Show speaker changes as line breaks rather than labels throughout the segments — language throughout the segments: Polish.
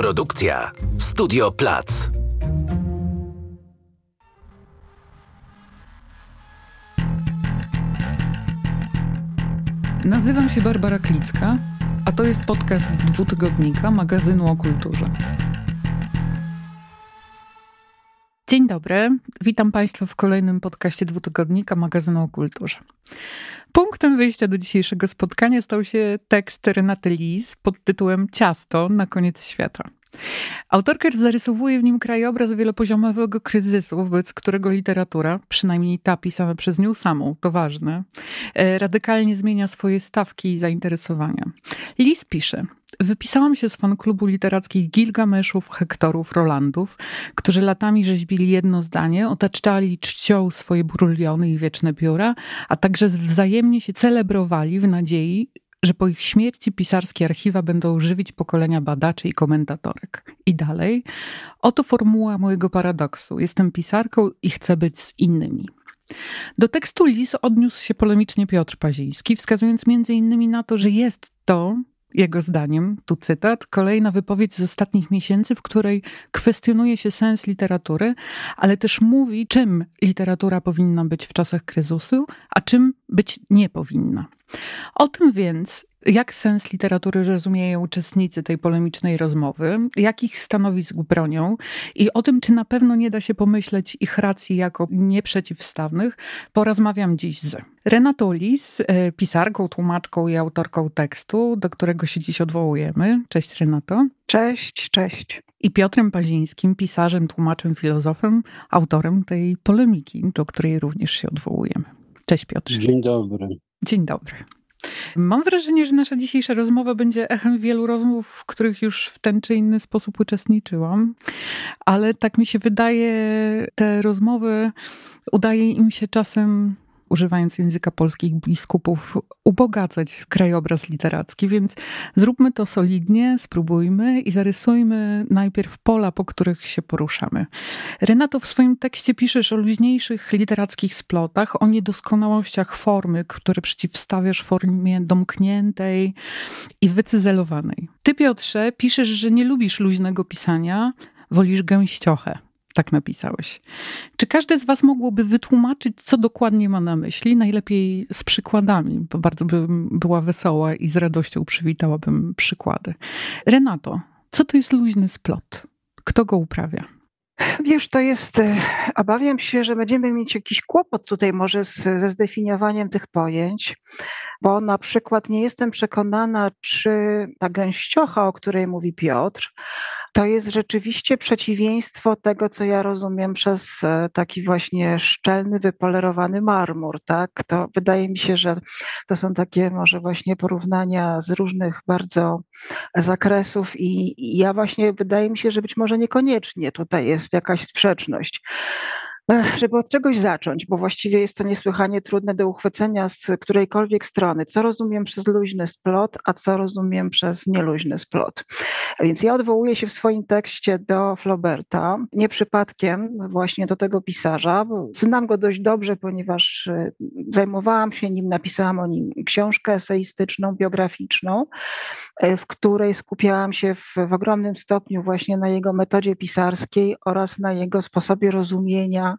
Produkcja Studio Plac.
Nazywam się Barbara Klicka, a to jest podcast dwutygodnika magazynu o kulturze. Dzień dobry, witam Państwa w kolejnym podcaście dwutygodnika magazynu o kulturze. Punktem wyjścia do dzisiejszego spotkania stał się tekst Renaty Lis pod tytułem Ciasto na koniec świata. Autorka zarysowuje w nim krajobraz wielopoziomowego kryzysu, wobec którego literatura, przynajmniej ta pisana przez nią samą, to ważne, e, radykalnie zmienia swoje stawki i zainteresowania. Lis pisze: Wypisałam się z fanklubu literackich Gilgameszów, Hektorów, Rolandów, którzy latami rzeźbili jedno zdanie, otaczali czcią swoje bruliony i wieczne biura, a także wzajemnie się celebrowali w nadziei, że po ich śmierci pisarskie archiwa będą żywić pokolenia badaczy i komentatorek. I dalej, oto formuła mojego paradoksu. Jestem pisarką i chcę być z innymi. Do tekstu Lis odniósł się polemicznie Piotr Paziński, wskazując między innymi na to, że jest to, jego zdaniem, tu cytat, kolejna wypowiedź z ostatnich miesięcy, w której kwestionuje się sens literatury, ale też mówi, czym literatura powinna być w czasach kryzysu, a czym być nie powinna. O tym więc, jak sens literatury rozumieją uczestnicy tej polemicznej rozmowy, jakich stanowisk bronią i o tym, czy na pewno nie da się pomyśleć ich racji jako nieprzeciwstawnych, porozmawiam dziś z Renatą Lis, e, pisarką, tłumaczką i autorką tekstu, do którego się dziś odwołujemy. Cześć Renato.
Cześć, cześć.
I Piotrem Pazińskim, pisarzem, tłumaczem, filozofem, autorem tej polemiki, do której również się odwołujemy. Cześć Piotrze.
Dzień dobry.
Dzień dobry. Mam wrażenie, że nasza dzisiejsza rozmowa będzie echem wielu rozmów, w których już w ten czy inny sposób uczestniczyłam, ale tak mi się wydaje, te rozmowy udaje im się czasem używając języka polskich biskupów, ubogacać krajobraz literacki, więc zróbmy to solidnie, spróbujmy i zarysujmy najpierw pola, po których się poruszamy. Renato, w swoim tekście piszesz o luźniejszych literackich splotach, o niedoskonałościach formy, które przeciwstawiasz formie domkniętej i wycyzelowanej. Ty, Piotrze, piszesz, że nie lubisz luźnego pisania, wolisz gęściochę tak napisałeś. Czy każdy z Was mogłoby wytłumaczyć, co dokładnie ma na myśli? Najlepiej z przykładami, bo bardzo bym była wesoła i z radością przywitałabym przykłady. Renato, co to jest luźny splot? Kto go uprawia?
Wiesz, to jest, e, obawiam się, że będziemy mieć jakiś kłopot tutaj może z, ze zdefiniowaniem tych pojęć, bo na przykład nie jestem przekonana, czy ta gęściocha, o której mówi Piotr, to jest rzeczywiście przeciwieństwo tego, co ja rozumiem przez e, taki właśnie szczelny, wypolerowany marmur, tak? To wydaje mi się, że to są takie może właśnie porównania z różnych bardzo zakresów i, i ja właśnie wydaje mi się, że być może niekoniecznie tutaj jest jakaś sprzeczność żeby od czegoś zacząć, bo właściwie jest to niesłychanie trudne do uchwycenia z którejkolwiek strony. Co rozumiem przez luźny splot, a co rozumiem przez nieluźny splot. Więc ja odwołuję się w swoim tekście do Flauberta, nie przypadkiem właśnie do tego pisarza. Znam go dość dobrze, ponieważ y, zajmowałam się nim, napisałam o nim książkę eseistyczną, biograficzną, y, w której skupiałam się w, w ogromnym stopniu właśnie na jego metodzie pisarskiej oraz na jego sposobie rozumienia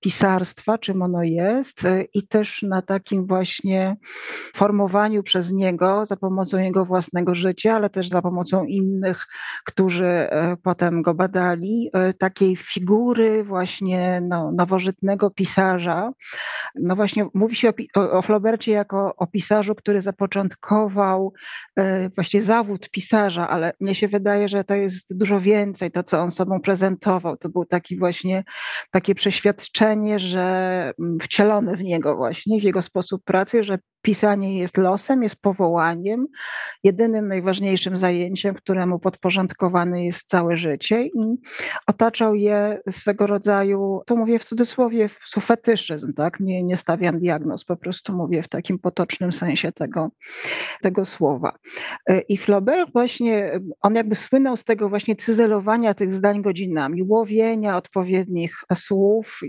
pisarstwa, czym ono jest, y, i też na takim właśnie formowaniu przez niego za pomocą jego własnego życia, ale też za pomocą innych, którzy y, potem go badali, y, takiej figury właśnie no, nowożytnego pisarza. No właśnie mówi się o, o Flaubercie jako o pisarzu, który zapoczątkował właśnie zawód pisarza, ale mnie się wydaje, że to jest dużo więcej to, co on sobą prezentował. To był taki właśnie takie przeświadczenie, wrażenie, że mm, wcielony w niego właśnie, w jego sposób pracy, że pisanie jest losem, jest powołaniem, jedynym najważniejszym zajęciem, któremu podporządkowane jest całe życie i otaczał je swego rodzaju, to mówię w cudzysłowie, fetyszyzm, tak? Nie, nie stawiam diagnoz, po prostu mówię w takim potocznym sensie tego, tego słowa. I Flaubert właśnie, on jakby słynął z tego właśnie cyzelowania tych zdań godzinami, łowienia odpowiednich słów,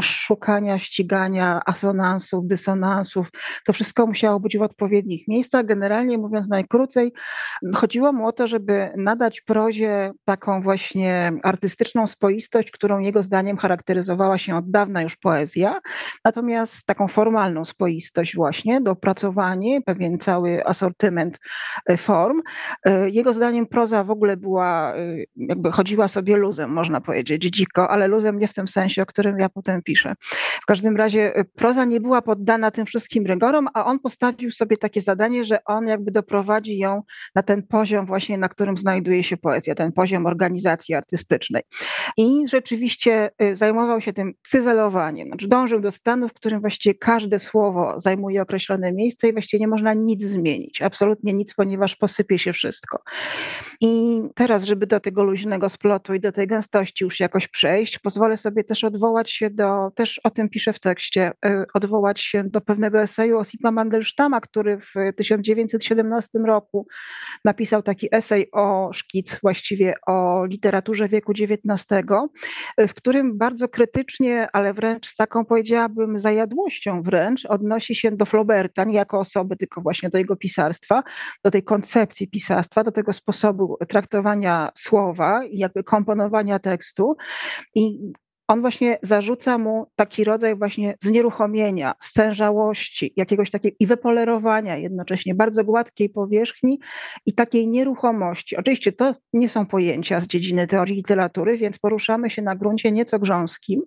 szukania, ścigania asonansów, dysonansów, To wszystko musiało być w odpowiednich miejscach. Generalnie mówiąc najkrócej, chodziło mu o to, żeby nadać prozie taką właśnie artystyczną swoistość, którą jego zdaniem charakteryzowała się od dawna już poezja, natomiast taką formalną swoistość właśnie, dopracowanie, pewien cały asortyment e, form. E, jego zdaniem proza w ogóle była, e, jakby chodziła sobie luzem, można powiedzieć, dziko, ale luzem nie w tym sensie, o którym ja potem piszę. W każdym razie proza nie była poddana tym wszystkim rygorom, a on postawił sobie takie zadanie, że on jakby doprowadzi ją na ten poziom właśnie, na którym znajduje się poezja, ten poziom organizacji artystycznej. I rzeczywiście zajmował się tym cyzelowaniem, znaczy dążył do stanu, w którym właściwie każde słowo zajmuje określone miejsce i właściwie nie można nic zmienić, absolutnie nic, ponieważ posypie się wszystko. I teraz, żeby do tego luźnego splotu i do tej gęstości już jakoś przejść, pozwolę sobie też odwołać się do, też o tym piszę w tekście, e, odwołać się do pewnego eseju Osipa Mandelsztama, który w 1917 roku napisał taki esej o szkic, właściwie o literaturze wieku XIX, w którym bardzo krytycznie, ale wręcz z taką powiedziałabym zajadłością wręcz odnosi się do Flauberta, nie jako osoby, tylko właśnie do jego pisarstwa, do tej koncepcji pisarstwa, do tego sposobu traktowania słowa i jakby komponowania tekstu. I on właśnie zarzuca mu taki rodzaj właśnie znieruchomienia, stężałości, jakiegoś takiego i wypolerowania jednocześnie bardzo gładkiej powierzchni i takiej nieruchomości. Oczywiście to nie są pojęcia z dziedziny teorii literatury, więc poruszamy się na gruncie nieco grząskim.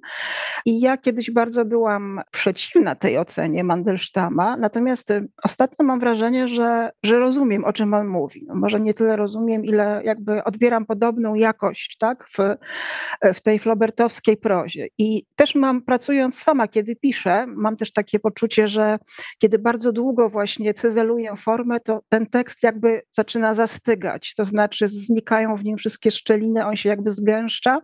I ja kiedyś bardzo byłam przeciwna tej ocenie Mandelsztama, natomiast y, ostatnio mam wrażenie, że, że rozumiem, o czym on mówi. No może nie tyle rozumiem, ile jakby odbieram podobną jakość tak, w, w tej flobertowskiej I też mam, pracując sama, kiedy piszę, mam też takie poczucie, że kiedy bardzo długo właśnie cyzeluję formę, to ten tekst jakby zaczyna zastygać, to znaczy znikają w nim wszystkie szczeliny, on się jakby zgęszcza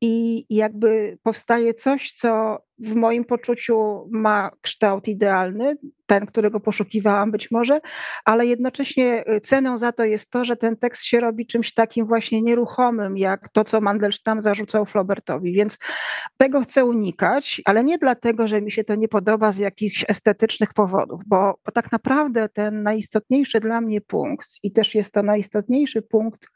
i jakby powstaje coś, co w moim poczuciu ma kształt idealny, ten, którego poszukiwałam być może, ale jednocześnie y, ceną za to jest to, że ten tekst się robi czymś takim właśnie nieruchomym, jak to, co Mandelstam zarzucał Flaubertowi. Więc tego chcę unikać, ale nie dlatego, że mi się to nie podoba z jakichś estetycznych powodów, bo, bo tak naprawdę ten najistotniejszy dla mnie punkt, i też jest to najistotniejszy punkt,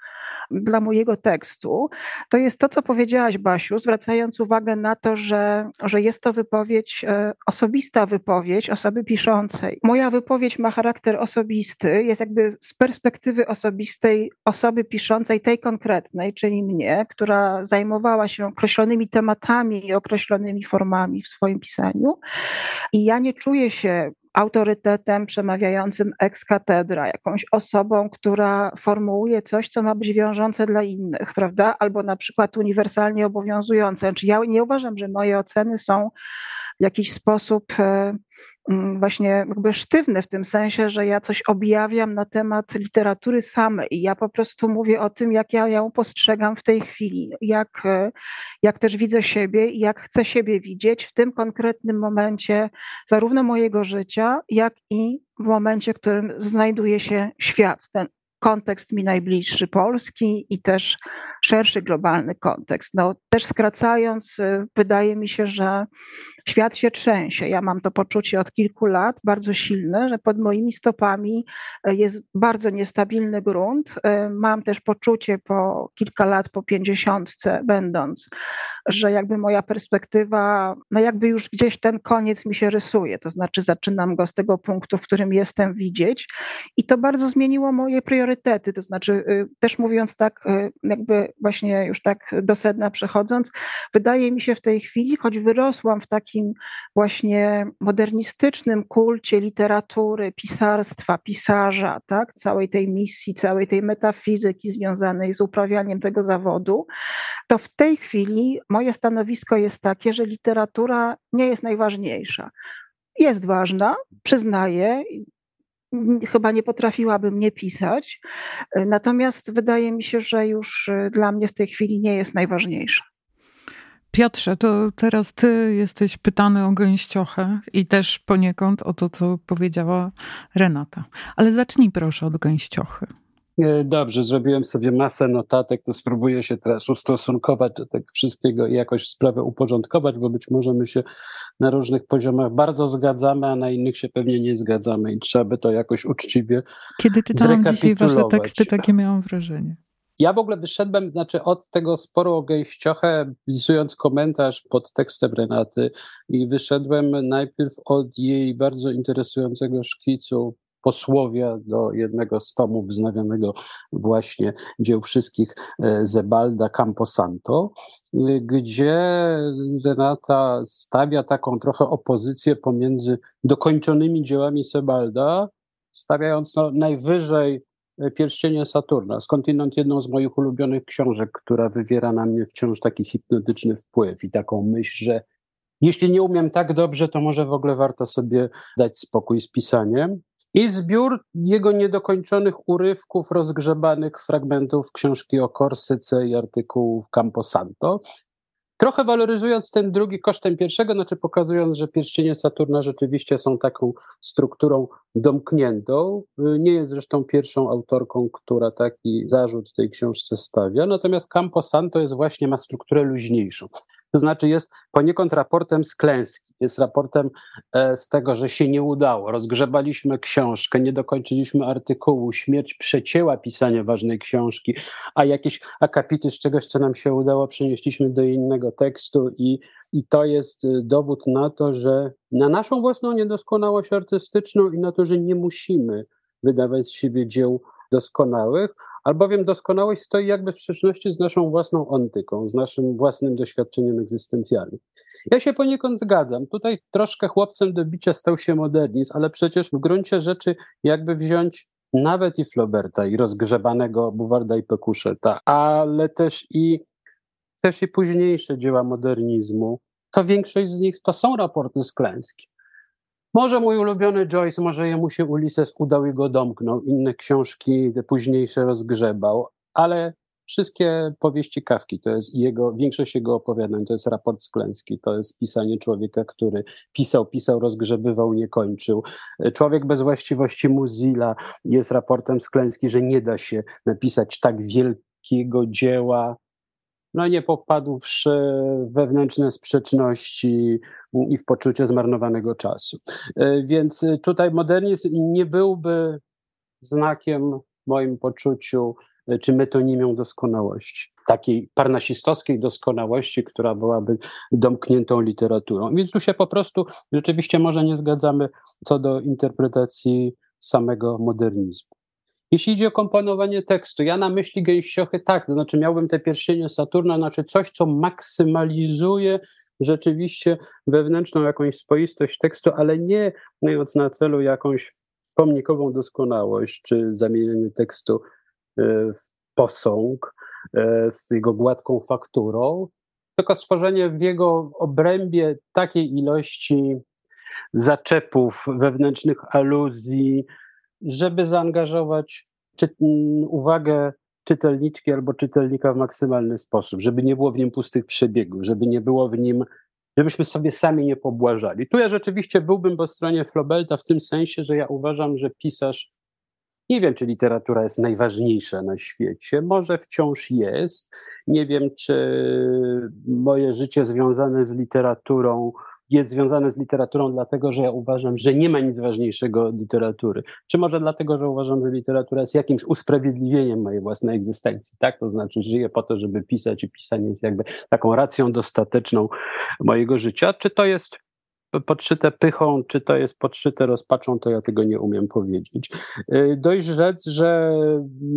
dla mojego tekstu, to jest to, co powiedziałaś, Basiu, zwracając uwagę na to, że, że jest to wypowiedź, e, osobista wypowiedź osoby piszącej. Moja wypowiedź ma charakter osobisty, jest jakby z perspektywy osobistej osoby piszącej, tej konkretnej, czyli mnie, która zajmowała się określonymi tematami i określonymi formami w swoim pisaniu. I ja nie czuję się autorytetem przemawiającym ex katedra, jakąś osobą, która formułuje coś, co ma być wiążące dla innych, prawda? Albo na przykład uniwersalnie obowiązujące. Znaczy ja nie uważam, że moje oceny są w jakiś sposób e, właśnie jakby sztywny w tym sensie, że ja coś objawiam na temat literatury samej ja po prostu mówię o tym, jak ja ją postrzegam w tej chwili, jak, e, jak też widzę siebie i jak chcę siebie widzieć w tym konkretnym momencie zarówno mojego życia, jak i w momencie, w którym znajduje się świat, ten kontekst mi najbliższy Polski i też szerszy globalny kontekst. No, też skracając, y, wydaje mi się, że świat się trzęsie. Ja mam to poczucie od kilku lat, bardzo silne, że pod moimi stopami y, jest bardzo niestabilny grunt. Y, mam też poczucie po kilka lat, po pięćdziesiątce będąc, że jakby moja perspektywa, no jakby już gdzieś ten koniec mi się rysuje, to znaczy zaczynam go z tego punktu, w którym jestem widzieć i to bardzo zmieniło moje priorytety, to znaczy też mówiąc tak jakby właśnie już tak do sedna przechodząc, wydaje mi się w tej chwili, choć wyrosłam w takim właśnie modernistycznym kulcie literatury, pisarstwa, pisarza, tak, całej tej misji, całej tej metafizyki związanej z uprawianiem tego zawodu, to w tej chwili moje stanowisko jest takie, że literatura nie jest najważniejsza. Jest ważna, przyznaję, chyba nie potrafiłabym nie pisać. Natomiast wydaje mi się, że już y, dla mnie w tej chwili nie jest najważniejsza.
Piotrze, to teraz ty jesteś pytany o gęściochę i też poniekąd o to, co powiedziała Renata. Ale zacznij proszę od gęściochy.
E, dobrze, zrobiłem sobie masę notatek, to spróbuję się teraz ustosunkować do tego wszystkiego i jakoś sprawę uporządkować, bo być może my się na różnych poziomach bardzo zgadzamy, a na innych się pewnie nie zgadzamy i trzeba by to jakoś uczciwie
Kiedy czytałam dzisiaj wasze teksty, takie miałam wrażenie.
Ja w ogóle wyszedłem znaczy od tego sporu o gęściochę, wpisując komentarz pod tekstem Renaty i wyszedłem najpierw od jej bardzo interesującego szkicu posłowia do jednego z tomów wznawianego właśnie dzieł wszystkich e, Zebalda Camposanto, gdzie Renata stawia taką trochę opozycję pomiędzy dokończonymi dziełami Sebalda, stawiając no najwyżej Pierścienie Saturna, skądinąd jedną z moich ulubionych książek, która wywiera na mnie wciąż taki hipnotyczny wpływ i taką myśl, że jeśli nie umiem tak dobrze, to może w ogóle warto sobie dać spokój z pisaniem. I zbiór jego niedokończonych urywków, rozgrzebanych fragmentów książki o Korsyce i artykułów Camposanto. Trochę waloryzując ten drugi kosztem pierwszego, znaczy pokazując, że pierścienie Saturna rzeczywiście są taką strukturą domkniętą. Nie jest zresztą pierwszą autorką, która taki zarzut tej książce stawia. Natomiast Camposanto jest właśnie, ma strukturę luźniejszą. To znaczy jest poniekąd raportem z klęski, jest raportem e, z tego, że się nie udało. Rozgrzebaliśmy książkę, nie dokończyliśmy artykułu, śmierć przecięła pisanie ważnej książki, a jakieś akapity z czegoś, co nam się udało, przenieśliśmy do innego tekstu i, i to jest e, dowód na to, że na naszą własną niedoskonałość artystyczną i na to, że nie musimy wydawać z siebie dzieł doskonałych, albowiem doskonałość stoi jakby w sprzeczności z naszą własną ontyką, z naszym własnym doświadczeniem egzystencjalnym. Ja się poniekąd zgadzam. Tutaj troszkę chłopcem do bicia stał się modernizm, ale przecież w gruncie rzeczy jakby wziąć nawet i Flauberta, i rozgrzebanego Buwarda i Pekuszeta, ale też i, też i późniejsze dzieła modernizmu, to większość z nich to są raporty z klęski. Może mój ulubiony Joyce, może jemu się Ulises udał i go domknął, inne książki późniejsze rozgrzebał, ale wszystkie powieści Kawki, to jest jego, większość jego opowiadań, to jest raport z klęski, to jest pisanie człowieka, który pisał, pisał, rozgrzebywał, nie kończył. Człowiek bez właściwości Muzila jest raportem z klęski, że nie da się napisać tak wielkiego dzieła, no nie popadłszy w wewnętrzne sprzeczności i w poczucie zmarnowanego czasu. E, więc tutaj modernizm nie byłby znakiem w moim poczuciu e, czy metonimią doskonałości, takiej parnasistowskiej doskonałości, która byłaby domkniętą literaturą. Więc tu się po prostu rzeczywiście może nie zgadzamy co do interpretacji samego modernizmu. Jeśli idzie o komponowanie tekstu, ja na myśli gęściochy tak, to znaczy miałbym te pierścienie Saturna, znaczy coś, co maksymalizuje rzeczywiście wewnętrzną jakąś spoistość tekstu, ale nie mając na celu jakąś pomnikową doskonałość, czy zamienienie tekstu e, w posąg e, z jego gładką fakturą, tylko stworzenie w jego obrębie takiej ilości zaczepów, wewnętrznych aluzji, żeby zaangażować czy, uwagę czytelniczki albo czytelnika w maksymalny sposób, żeby nie było w nim pustych przebiegów, żeby nie było w nim, żebyśmy sobie sami nie pobłażali. Tu ja rzeczywiście byłbym po stronie Flobelta w tym sensie, że ja uważam, że pisarz, nie wiem, czy literatura jest najważniejsza na świecie, może wciąż jest. Nie wiem, czy moje życie związane z literaturą jest związane z literaturą, dlatego że ja uważam, że nie ma nic ważniejszego od literatury. Czy może dlatego, że uważam, że literatura jest jakimś usprawiedliwieniem mojej własnej egzystencji, tak? To znaczy, żyję po to, żeby pisać i pisanie jest jakby taką racją dostateczną mojego życia. Czy to jest podszyte pychą, czy to jest podszyte rozpaczą, to ja tego nie umiem powiedzieć. Y, dość rzec, że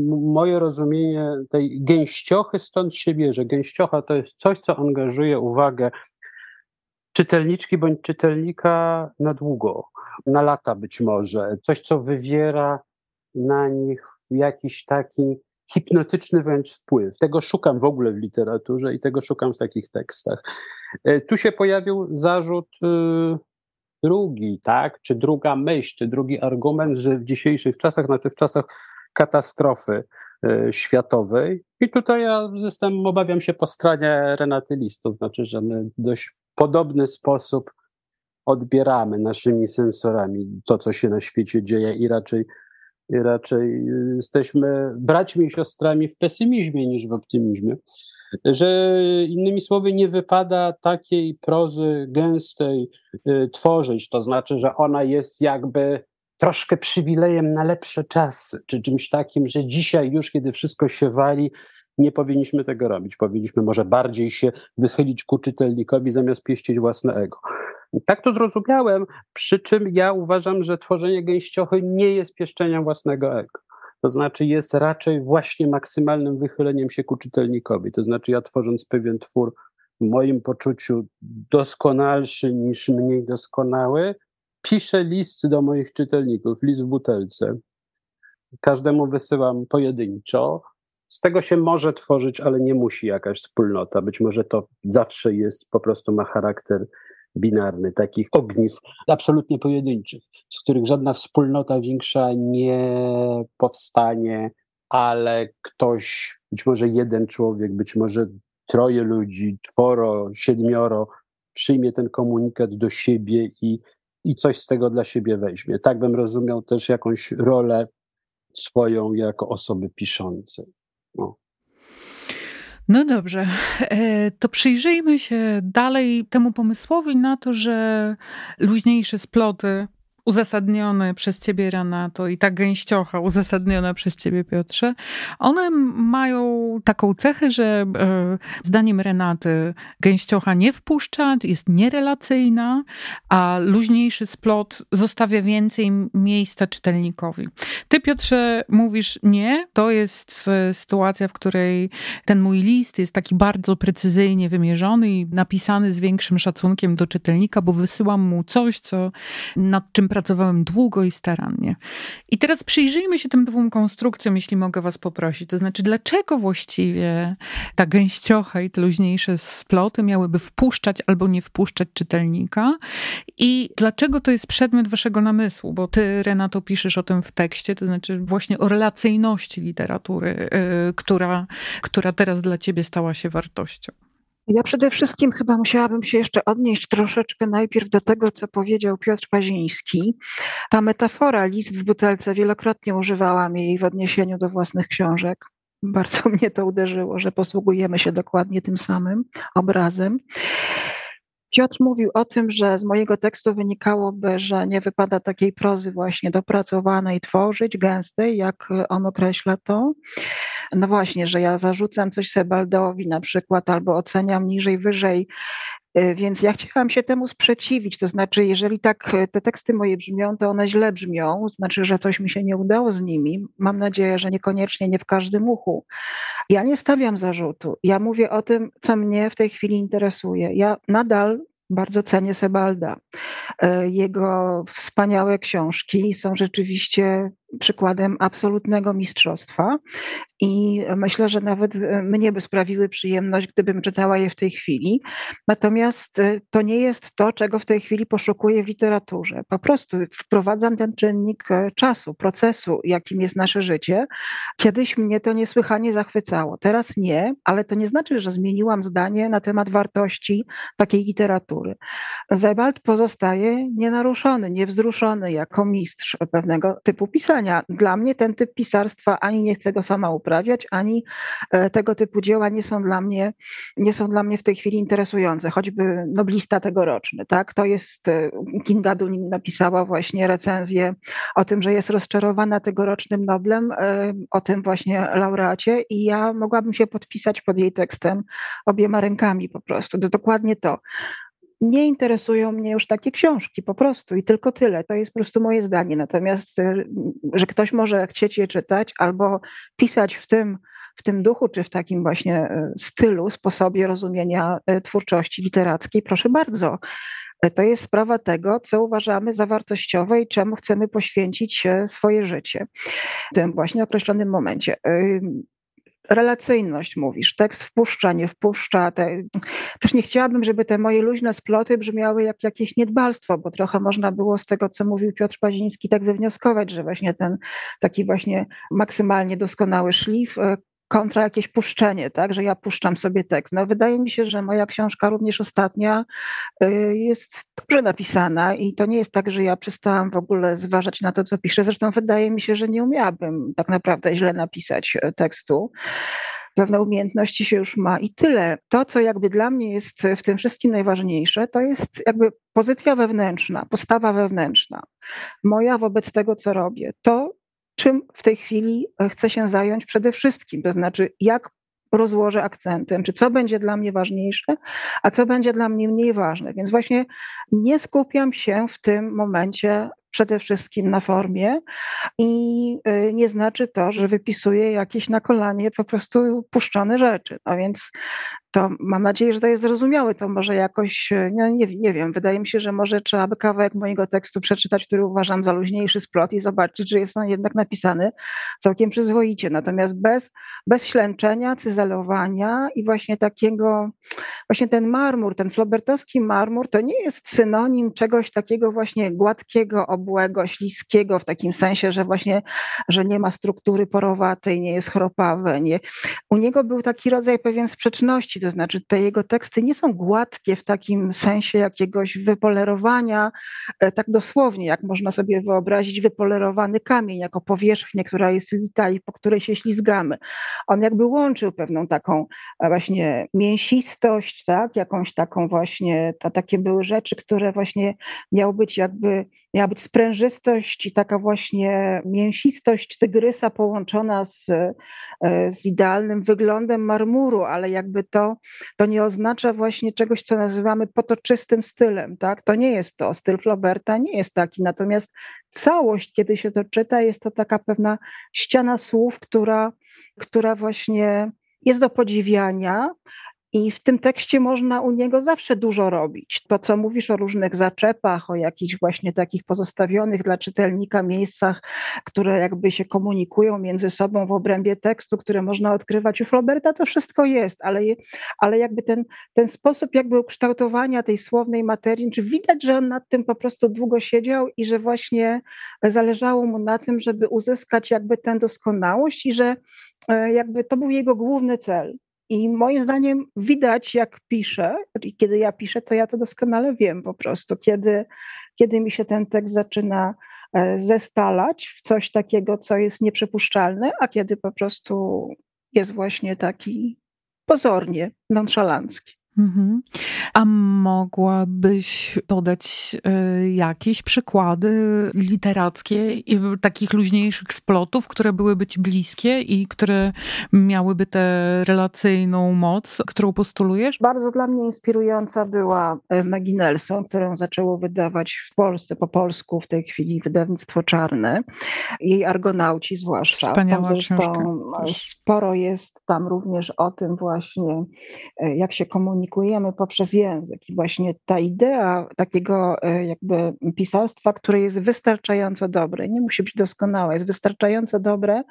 moje rozumienie tej gęściochy stąd się bierze. Gęściocha to jest coś, co angażuje uwagę czytelniczki bądź czytelnika na długo, na lata być może, coś, co wywiera na nich jakiś taki hipnotyczny wręcz wpływ. Tego szukam w ogóle w literaturze i tego szukam w takich tekstach. E, tu się pojawił zarzut y, drugi, tak, czy druga myśl, czy drugi argument, że w dzisiejszych czasach, znaczy w czasach katastrofy y, światowej, i tutaj ja jestem, obawiam się po stronie Renaty Listów, znaczy, że my dość podobny sposób odbieramy naszymi sensorami to, co się na świecie dzieje i raczej i raczej jesteśmy braćmi i siostrami w pesymizmie niż w optymizmie. Że innymi słowy, nie wypada takiej prozy gęstej y, tworzyć, to znaczy, że ona jest jakby troszkę przywilejem na lepsze czasy, czy czymś takim, że dzisiaj już, kiedy wszystko się wali, nie powinniśmy tego robić. Powinniśmy może bardziej się wychylić ku czytelnikowi, zamiast pieścić własne ego. Tak to zrozumiałem, przy czym ja uważam, że tworzenie gęściochy nie jest pieszczeniem własnego ego. To znaczy jest raczej właśnie maksymalnym wychyleniem się ku czytelnikowi. To znaczy ja tworząc pewien twór w moim poczuciu doskonalszy niż mniej doskonały, piszę list do moich czytelników, list w butelce. Każdemu wysyłam pojedynczo. Z tego się może tworzyć, ale nie musi jakaś wspólnota. Być może to zawsze jest, po prostu ma charakter binarny, takich ogniw absolutnie pojedynczych, z których żadna wspólnota większa nie powstanie, ale ktoś, być może jeden człowiek, być może troje ludzi, czworo, siedmioro przyjmie ten komunikat do siebie i, i coś z tego dla siebie weźmie. Tak bym rozumiał też jakąś rolę swoją jako osoby piszącej. No.
No dobrze, e, to przyjrzyjmy się dalej temu pomysłowi na to, że luźniejsze sploty uzasadnione przez ciebie, Renato, i ta gęściocha uzasadniona przez ciebie, Piotrze, one mają taką cechę, że e, zdaniem Renaty gęściocha nie wpuszcza, jest nierelacyjna, a luźniejszy splot zostawia więcej miejsca czytelnikowi. Ty, Piotrze, mówisz nie, to jest e, sytuacja, w której ten mój list jest taki bardzo precyzyjnie wymierzony i napisany z większym szacunkiem do czytelnika, bo wysyłam mu coś, co nad czym pracowałem długo i starannie. I teraz przyjrzyjmy się tym dwóm konstrukcjom, jeśli mogę was poprosić. To znaczy, dlaczego właściwie ta gęściocha i te luźniejsze sploty miałyby wpuszczać albo nie wpuszczać czytelnika? I dlaczego to jest przedmiot waszego namysłu? Bo ty, Renato, piszesz o tym w tekście, to znaczy właśnie o relacyjności literatury, yy, która, która teraz dla ciebie stała się wartością.
Ja przede wszystkim chyba musiałabym się jeszcze odnieść troszeczkę najpierw do tego, co powiedział Piotr Paziński. Ta metafora list w butelce wielokrotnie używałam jej w odniesieniu do własnych książek. Bardzo mnie to uderzyło, że posługujemy się dokładnie tym samym obrazem. Piotr mówił o tym, że z mojego tekstu wynikałoby, że nie wypada takiej prozy właśnie dopracowanej tworzyć, gęstej, jak on określa to. No właśnie, że ja zarzucam coś Sebaldowi na przykład, albo oceniam niżej, wyżej. Y, więc ja chciałam się temu sprzeciwić. To znaczy, jeżeli tak y, te teksty moje brzmią, to one źle brzmią, znaczy, że coś mi się nie udało z nimi. Mam nadzieję, że niekoniecznie nie w każdym uchu. Ja nie stawiam zarzutu. Ja mówię o tym, co mnie w tej chwili interesuje. Ja nadal bardzo cenię Sebalda. Y, jego wspaniałe książki są rzeczywiście przykładem absolutnego mistrzostwa. I myślę, że nawet e, mnie by sprawiły przyjemność, gdybym czytała je w tej chwili. Natomiast e, to nie jest to, czego w tej chwili poszukuję w literaturze. Po prostu wprowadzam ten czynnik e, czasu, procesu, jakim jest nasze życie. Kiedyś mnie to niesłychanie zachwycało, teraz nie, ale to nie znaczy, że zmieniłam zdanie na temat wartości takiej literatury. Zebald pozostaje nienaruszony, niewzruszony jako mistrz pewnego typu Dla mnie ten typ pisarstwa ani nie chcę go sama uprawiać, uprawiać, ani e, tego typu dzieła nie są dla mnie, nie są dla mnie w tej chwili interesujące, choćby noblista tegoroczny. Tak? To jest, e, Kinga Dunin napisała właśnie recenzję o tym, że jest rozczarowana tegorocznym Noblem, e, o tym właśnie laureacie i ja mogłabym się podpisać pod jej tekstem obiema rękami po prostu. To dokładnie to nie interesują mnie już takie książki, po prostu i tylko tyle. To jest po prostu moje zdanie. Natomiast, e, że ktoś może chcieć je czytać albo pisać w tym, w tym duchu, czy w takim właśnie e, stylu, sposobie rozumienia e, twórczości literackiej, proszę bardzo. To jest sprawa tego, co uważamy za wartościowe i czemu chcemy poświęcić swoje życie w tym właśnie określonym momencie relacyjność mówisz, tekst wpuszcza, nie wpuszcza. Te... Też nie chciałabym, żeby te moje luźne sploty brzmiały jak jakieś niedbalstwo, bo trochę można było z tego, co mówił Piotr Paziński, tak wywnioskować, że właśnie ten taki właśnie maksymalnie doskonały szlif e, kontra jakieś puszczenie, tak, że ja puszczam sobie tekst. No wydaje mi się, że moja książka, również ostatnia, y, jest dobrze napisana i to nie jest tak, że ja przestałam w ogóle zważać na to, co piszę. Zresztą wydaje mi się, że nie umiałabym tak naprawdę źle napisać e, tekstu pewne umiejętności się już ma i tyle. To, co jakby dla mnie jest w tym wszystkim najważniejsze, to jest jakby pozycja wewnętrzna, postawa wewnętrzna. Moja wobec tego, co robię. To, czym w tej chwili chcę się zająć przede wszystkim, to znaczy jak rozłożę akcentem, czy co będzie dla mnie ważniejsze, a co będzie dla mnie mniej ważne. Więc właśnie nie skupiam się w tym momencie przede wszystkim na formie i y, nie znaczy to, że wypisuję jakieś na kolanie po prostu puszczone rzeczy. No więc to mam nadzieję, że to jest zrozumiałe. To może jakoś, no nie, nie wiem, wydaje mi się, że może trzeba by kawałek mojego tekstu przeczytać, który uważam za luźniejszy splot i zobaczyć, że jest on jednak napisany całkiem przyzwoicie. Natomiast bez, bez ślęczenia, cyzelowania i właśnie takiego, właśnie ten marmur, ten flobertowski marmur, to nie jest synonim czegoś takiego właśnie gładkiego, obłego, śliskiego, w takim sensie, że właśnie, że nie ma struktury porowatej, nie jest chropawe. Nie. U niego był taki rodzaj pewien sprzeczności, to znaczy te jego teksty nie są gładkie w takim sensie jakiegoś wypolerowania, e, tak dosłownie, jak można sobie wyobrazić wypolerowany kamień jako powierzchnię, która jest lita i po której się ślizgamy. On jakby łączył pewną taką e, właśnie mięsistość, tak, jakąś taką właśnie, to takie były rzeczy, które właśnie miały być jakby, miała być sprężystość i taka właśnie mięsistość tygrysa połączona z, e, z idealnym wyglądem marmuru, ale jakby to to, nie oznacza właśnie czegoś, co nazywamy potoczystym stylem. Tak? To nie jest to. Styl Flauberta nie jest taki. Natomiast całość, kiedy się to czyta, jest to taka pewna ściana słów, która, która właśnie jest do podziwiania, i w tym tekście można u niego zawsze dużo robić. To, co mówisz o różnych zaczepach, o jakichś właśnie takich pozostawionych dla czytelnika miejscach, które jakby się komunikują między sobą w obrębie tekstu, które można odkrywać u Roberta, to wszystko jest, ale, ale jakby ten, ten sposób jakby ukształtowania tej słownej materii, czy widać, że on nad tym po prostu długo siedział i że właśnie zależało mu na tym, żeby uzyskać jakby tę doskonałość i że e, jakby to był jego główny cel. I moim zdaniem widać, jak piszę, i kiedy ja piszę, to ja to doskonale wiem po prostu, kiedy, kiedy mi się ten tekst zaczyna e, zestalać w coś takiego, co jest nieprzepuszczalne, a kiedy po prostu jest właśnie taki pozornie nonszalancki. Mhm.
A mogłabyś podać y, jakieś przykłady literackie i takich luźniejszych splotów, które byłyby ci bliskie i które miałyby tę relacyjną moc, którą postulujesz?
Bardzo dla mnie inspirująca była e, Maggie Nelson, którą zaczęło wydawać w Polsce po polsku w tej chwili wydawnictwo Czarne. Jej Argonauci zwłaszcza.
Wspaniała tam zresztą
książka. sporo jest tam również o tym właśnie, e, jak się komunikuje komunikujemy poprzez język. I właśnie ta idea takiego e, jakby pisarstwa, które jest wystarczająco dobre, nie musi być doskonałe, jest wystarczająco dobre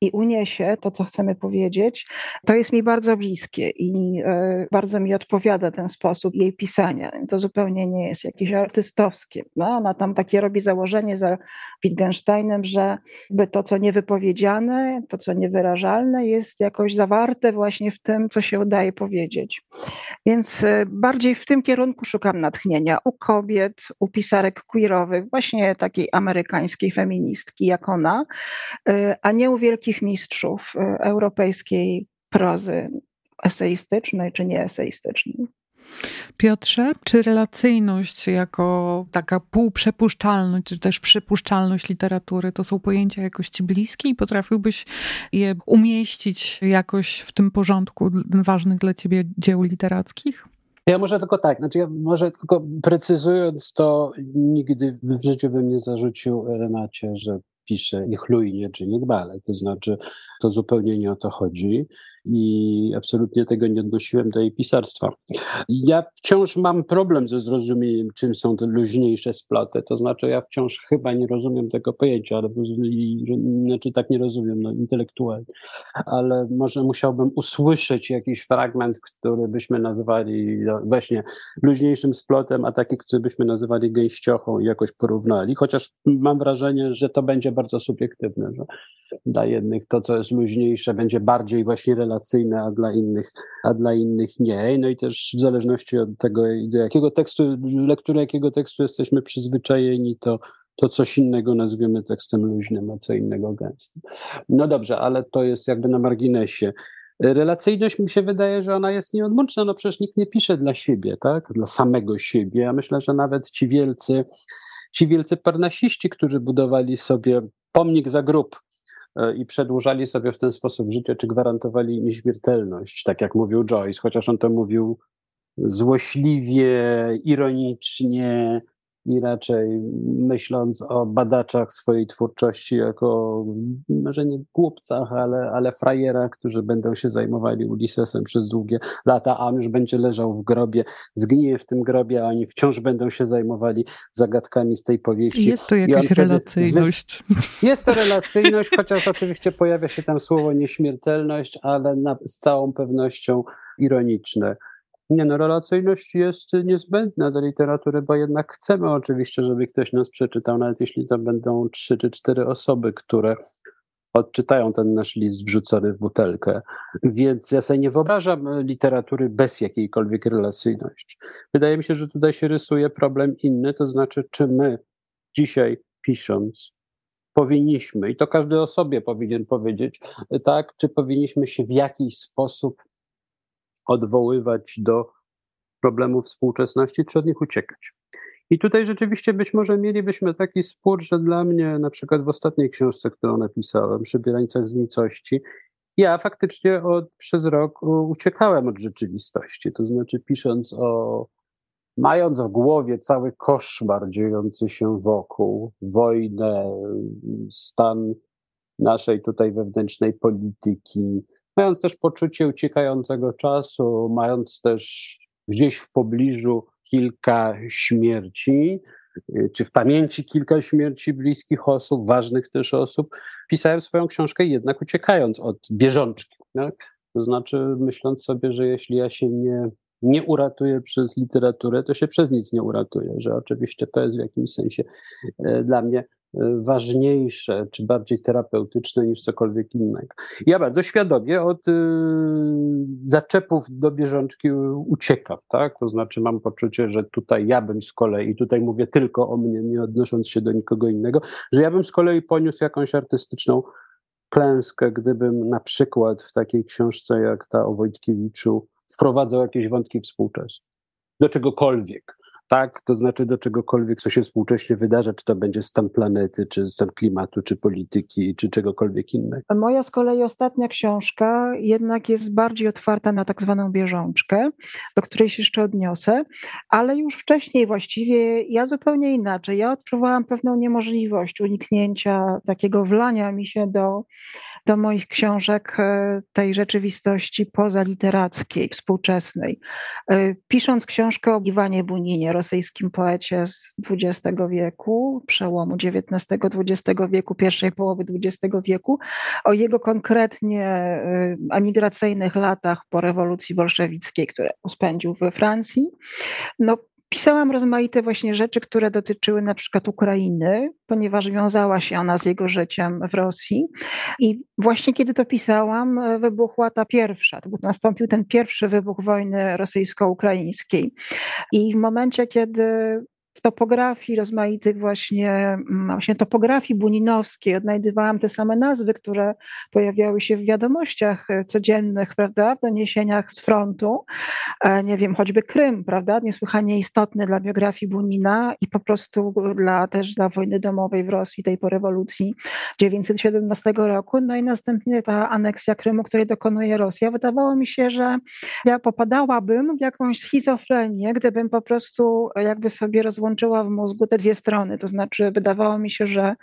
i uniesie to, co chcemy powiedzieć, to jest mi bardzo bliskie i e, bardzo mi odpowiada ten sposób jej pisania. To zupełnie nie jest jakieś artystowskie. No, ona tam takie robi założenie za Wittgensteinem, że to, co niewypowiedziane, to, co niewyrażalne, jest jakoś zawarte właśnie w tym, co się udaje powiedzieć. Więc e, bardziej w tym kierunku szukam natchnienia u kobiet, u pisarek queerowych, właśnie takiej amerykańskiej feministki jak ona, e, a nie u wielkich mistrzów e, europejskiej prozy eseistycznej czy nieeseistycznej.
Piotrze, czy relacyjność jako taka półprzepuszczalność, czy też przypuszczalność literatury to są pojęcia jakoś bliskie i potrafiłbyś je umieścić jakoś w tym porządku ważnych dla ciebie dzieł literackich?
Ja może tylko tak, znaczy ja może tylko precyzując to, nigdy w życiu bym nie zarzucił Renacie, że pisze niechlujnie czy niedbale, to znaczy to zupełnie nie o to chodzi. I absolutnie tego nie odnosiłem do jej pisarstwa. Ja wciąż mam problem ze zrozumieniem, czym są te luźniejsze sploty, to znaczy ja wciąż chyba nie rozumiem tego pojęcia, ale znaczy tak nie rozumiem no, intelektualnie, ale może musiałbym usłyszeć jakiś fragment, który byśmy nazywali no, właśnie luźniejszym splotem, a taki, który byśmy nazywali gęściochą i jakoś porównali, chociaż mam wrażenie, że to będzie bardzo subiektywne, że dla jednych to, co jest luźniejsze, będzie bardziej właśnie relacyjne, a dla innych, a dla innych nie. No i też w zależności od tego, do jakiego tekstu, lektury jakiego tekstu jesteśmy przyzwyczajeni, to to coś innego nazwiemy tekstem luźnym, a co innego gęstym. No dobrze, ale to jest jakby na marginesie. Relacyjność mi się wydaje, że ona jest nieodłączna, no przecież nikt nie pisze dla siebie, tak? Dla samego siebie. Ja myślę, że nawet ci wielcy, ci wielcy parnasiści, którzy budowali sobie pomnik za grób i przedłużali sobie w ten sposób życie, czy gwarantowali nieśmiertelność, tak jak mówił Joyce, chociaż on to mówił złośliwie, ironicznie, i raczej myśląc o badaczach swojej twórczości jako może nie głupcach, ale, ale frajerach, którzy będą się zajmowali Ulyssesem przez długie lata, a on już będzie leżał w grobie, zgnije w tym grobie, a oni wciąż będą się zajmowali zagadkami z tej powieści.
Jest to jakaś relacyjność.
Jest to relacyjność, chociaż oczywiście pojawia się tam słowo nieśmiertelność, ale na, z całą pewnością ironiczne. Nie no, relacyjność jest niezbędna do literatury, bo jednak chcemy oczywiście, żeby ktoś nas przeczytał, nawet jeśli to będą trzy czy cztery osoby, które odczytają ten nasz list wrzucony w butelkę. Więc ja sobie nie wyobrażam literatury bez jakiejkolwiek relacyjności. Wydaje mi się, że tutaj się rysuje problem inny, to znaczy, czy my dzisiaj pisząc powinniśmy, i to każdy o sobie powinien powiedzieć, tak, czy powinniśmy się w jakiś sposób odwoływać do problemów współczesności, czy od nich uciekać. I tutaj rzeczywiście być może mielibyśmy taki spór, że dla mnie na przykład w ostatniej książce, którą napisałem, Przybierańcach z nicości, ja faktycznie od, przez rok uciekałem od rzeczywistości. To znaczy, pisząc o, mając w głowie cały koszmar dziejący się wokół, wojnę, stan naszej tutaj wewnętrznej polityki, mając też poczucie uciekającego czasu, mając też gdzieś w pobliżu kilka śmierci, y, czy w pamięci kilka śmierci bliskich osób, ważnych też osób, pisałem swoją książkę jednak uciekając od bieżączki. Tak? To znaczy myśląc sobie, że jeśli ja się nie, nie uratuję przez literaturę, to się przez nic nie uratuję, że oczywiście to jest w jakimś sensie e, dla mnie ważniejsze czy bardziej terapeutyczne niż cokolwiek innego. Ja bardzo świadomie od y, zaczepów do bieżączki uciekam, tak? To znaczy mam poczucie, że tutaj ja bym z kolei, tutaj mówię tylko o mnie, nie odnosząc się do nikogo innego, że ja bym z kolei poniósł jakąś artystyczną klęskę, gdybym na przykład w takiej książce jak ta o Wojtkiewiczu wprowadzał jakieś wątki współczesne. Do czegokolwiek tak, to znaczy do czegokolwiek, co się współcześnie wydarza, czy to będzie stan planety, czy stan klimatu, czy polityki, czy czegokolwiek innego.
Moja z kolei ostatnia książka jednak jest bardziej otwarta na tak zwaną bieżączkę, do której się jeszcze odniosę, ale już wcześniej właściwie ja zupełnie inaczej. Ja odczuwałam pewną niemożliwość uniknięcia takiego wlania mi się do do moich książek e, tej rzeczywistości pozaliterackiej, współczesnej. E, pisząc książkę o Iwanie Buninie, rosyjskim poecie z XX wieku, przełomu XIX-XX wieku, pierwszej połowy XX wieku, o jego konkretnie e, emigracyjnych latach po rewolucji bolszewickiej, które spędził we Francji, no Pisałam rozmaite właśnie rzeczy, które dotyczyły na przykład Ukrainy, ponieważ wiązała się ona z jego życiem w Rosji. I właśnie kiedy to pisałam, wybuchła ta pierwsza, nastąpił ten pierwszy wybuch wojny rosyjsko-ukraińskiej. I w momencie, kiedy topografii rozmaitych właśnie, mm, właśnie topografii buninowskiej odnajdywałam te same nazwy, które pojawiały się w wiadomościach e, codziennych, prawda, w doniesieniach z frontu. E, nie wiem, choćby Krym, prawda, niesłychanie istotny dla biografii Bunina i po prostu dla, też dla wojny domowej w Rosji, tej po rewolucji 1917 roku. No i następnie ta aneksja Krymu, której dokonuje Rosja. Wydawało mi się, że ja popadałabym w jakąś schizofrenię, gdybym po prostu jakby sobie rozłączyła łączyła w mózgu te dwie strony. To znaczy, wydawało mi się, że,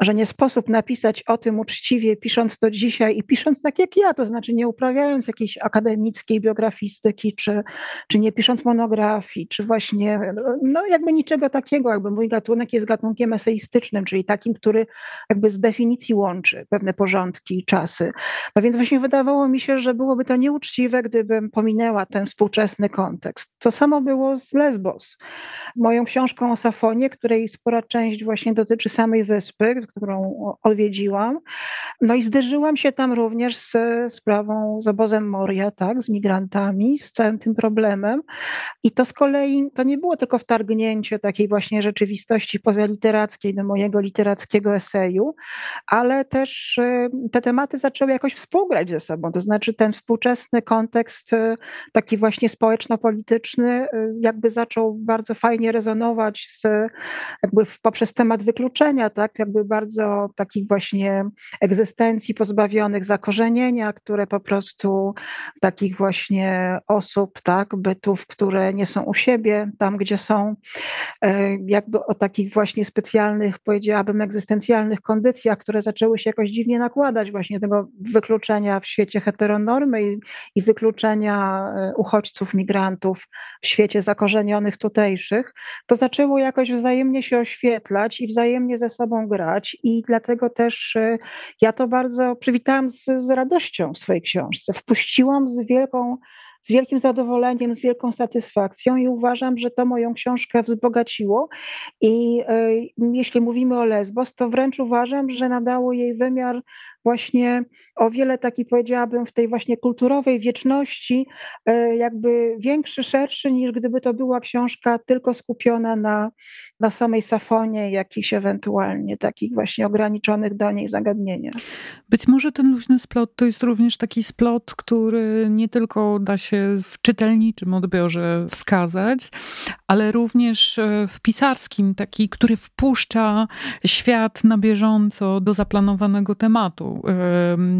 że nie sposób napisać o tym uczciwie, pisząc to dzisiaj i pisząc tak jak ja, to znaczy nie uprawiając jakiejś akademickiej biografistyki, czy, czy nie pisząc monografii, czy właśnie, no jakby niczego takiego, jakby mój gatunek jest gatunkiem eseistycznym, czyli takim, który jakby z definicji łączy pewne porządki, czasy. No więc właśnie wydawało mi się, że byłoby to nieuczciwe, gdybym pominęła ten współczesny kontekst. To samo było z Lesbos. Moją książką o Safonie, której spora część właśnie dotyczy samej wyspy, którą odwiedziłam. No i zderzyłam się tam również z sprawą, z obozem Moria, tak, z migrantami, z całym tym problemem. I to z kolei, to nie było tylko wtargnięcie takiej właśnie rzeczywistości pozaliterackiej do mojego literackiego eseju, ale też y, te tematy zaczęły jakoś współgrać ze sobą. To znaczy ten współczesny kontekst, y, taki właśnie społeczno-polityczny, y, jakby zaczął bardzo fajnie rezonować z, jakby poprzez temat wykluczenia, tak, jakby bardzo takich właśnie egzystencji pozbawionych zakorzenienia, które po prostu takich właśnie osób, tak, bytów, które nie są u siebie, tam gdzie są, jakby o takich właśnie specjalnych, powiedziałabym, egzystencjalnych kondycjach, które zaczęły się jakoś dziwnie nakładać, właśnie tego wykluczenia w świecie heteronormy i, i wykluczenia e, uchodźców, migrantów w świecie zakorzenionych tutejszych, to zaczęło jakoś wzajemnie się oświetlać i wzajemnie ze sobą grać i dlatego też e, ja to bardzo przywitałam z, z radością w swojej książce. Wpuściłam z wielką z wielkim zadowoleniem, z wielką satysfakcją i uważam, że to moją książkę wzbogaciło. I y, jeśli mówimy o Lesbos, to wręcz uważam, że nadało jej wymiar właśnie o wiele taki powiedziałabym w tej właśnie kulturowej wieczności, e, jakby większy, szerszy niż gdyby to była książka tylko skupiona na, na samej Safonie, jakichś ewentualnie takich właśnie ograniczonych do niej zagadnieniach.
Być może ten luźny splot to jest również taki splot, który nie tylko da się w czytelniczym odbiorze wskazać, ale również e, w pisarskim, taki, który wpuszcza świat na bieżąco do zaplanowanego tematu.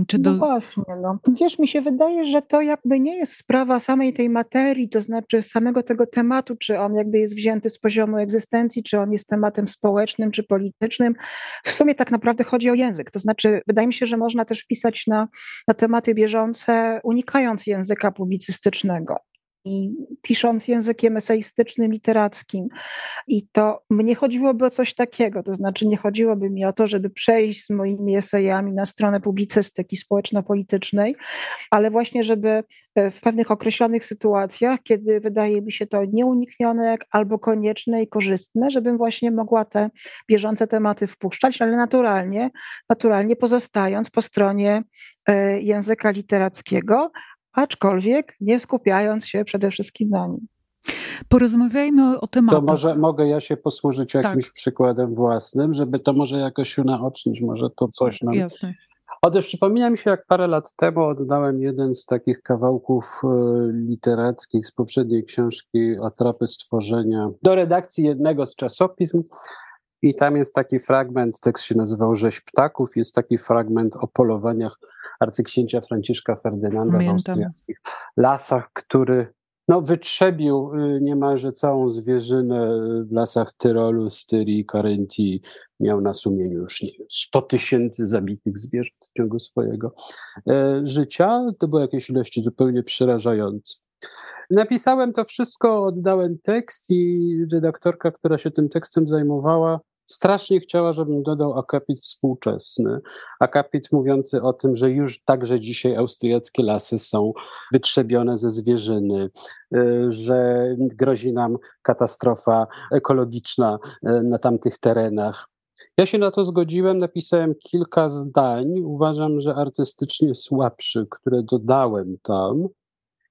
Czy do... No właśnie, no. Wiesz, mi się wydaje, że to jakby nie jest sprawa samej tej materii, to znaczy samego tego tematu, czy on jakby jest wzięty z poziomu egzystencji, czy on jest tematem społecznym, czy politycznym. W sumie tak naprawdę chodzi o język. To znaczy, wydaje mi się, że można też pisać na, na tematy bieżące, unikając języka publicystycznego i pisząc językiem eseistycznym, literackim. I to mnie chodziłoby o coś takiego, to znaczy nie chodziłoby mi o to, żeby przejść z moimi esejami na stronę publicystyki społeczno-politycznej, ale właśnie, żeby e, w pewnych określonych sytuacjach, kiedy wydaje mi się to nieuniknione albo konieczne i korzystne, żebym właśnie mogła te bieżące tematy wpuszczać, ale naturalnie, naturalnie pozostając po stronie e, języka literackiego, aczkolwiek nie skupiając się przede wszystkim na nim.
Porozmawiajmy o tematach.
To może mogę ja się posłużyć tak. jakimś tak. przykładem własnym, żeby to może jakoś unaocznić, może to coś nam...
Jasne.
Otóż przypomina mi się, jak parę lat temu oddałem jeden z takich kawałków e, literackich z poprzedniej książki Atrapy Stworzenia do redakcji jednego z czasopism i tam jest taki fragment, tekst się nazywał Rzeź Ptaków, jest taki fragment o polowaniach arcyksięcia Franciszka Ferdynanda Pamiętam. w austriackich lasach, który no, wytrzebił y, niemalże całą zwierzynę w lasach Tyrolu, Styrii, Karentii. Miał na sumieniu już nie wiem, 100 tysięcy zabitych zwierząt w ciągu swojego e, życia. To były jakieś ilości zupełnie przerażające. Napisałem to wszystko, oddałem tekst i redaktorka, która się tym tekstem zajmowała, strasznie chciała, żebym dodał akapit współczesny. Akapit mówiący o tym, że już także dzisiaj austriackie lasy są wytrzebione ze zwierzyny, y, że grozi nam katastrofa ekologiczna y, na tamtych terenach. Ja się na to zgodziłem, napisałem kilka zdań, uważam, że artystycznie słabszy, które dodałem tam.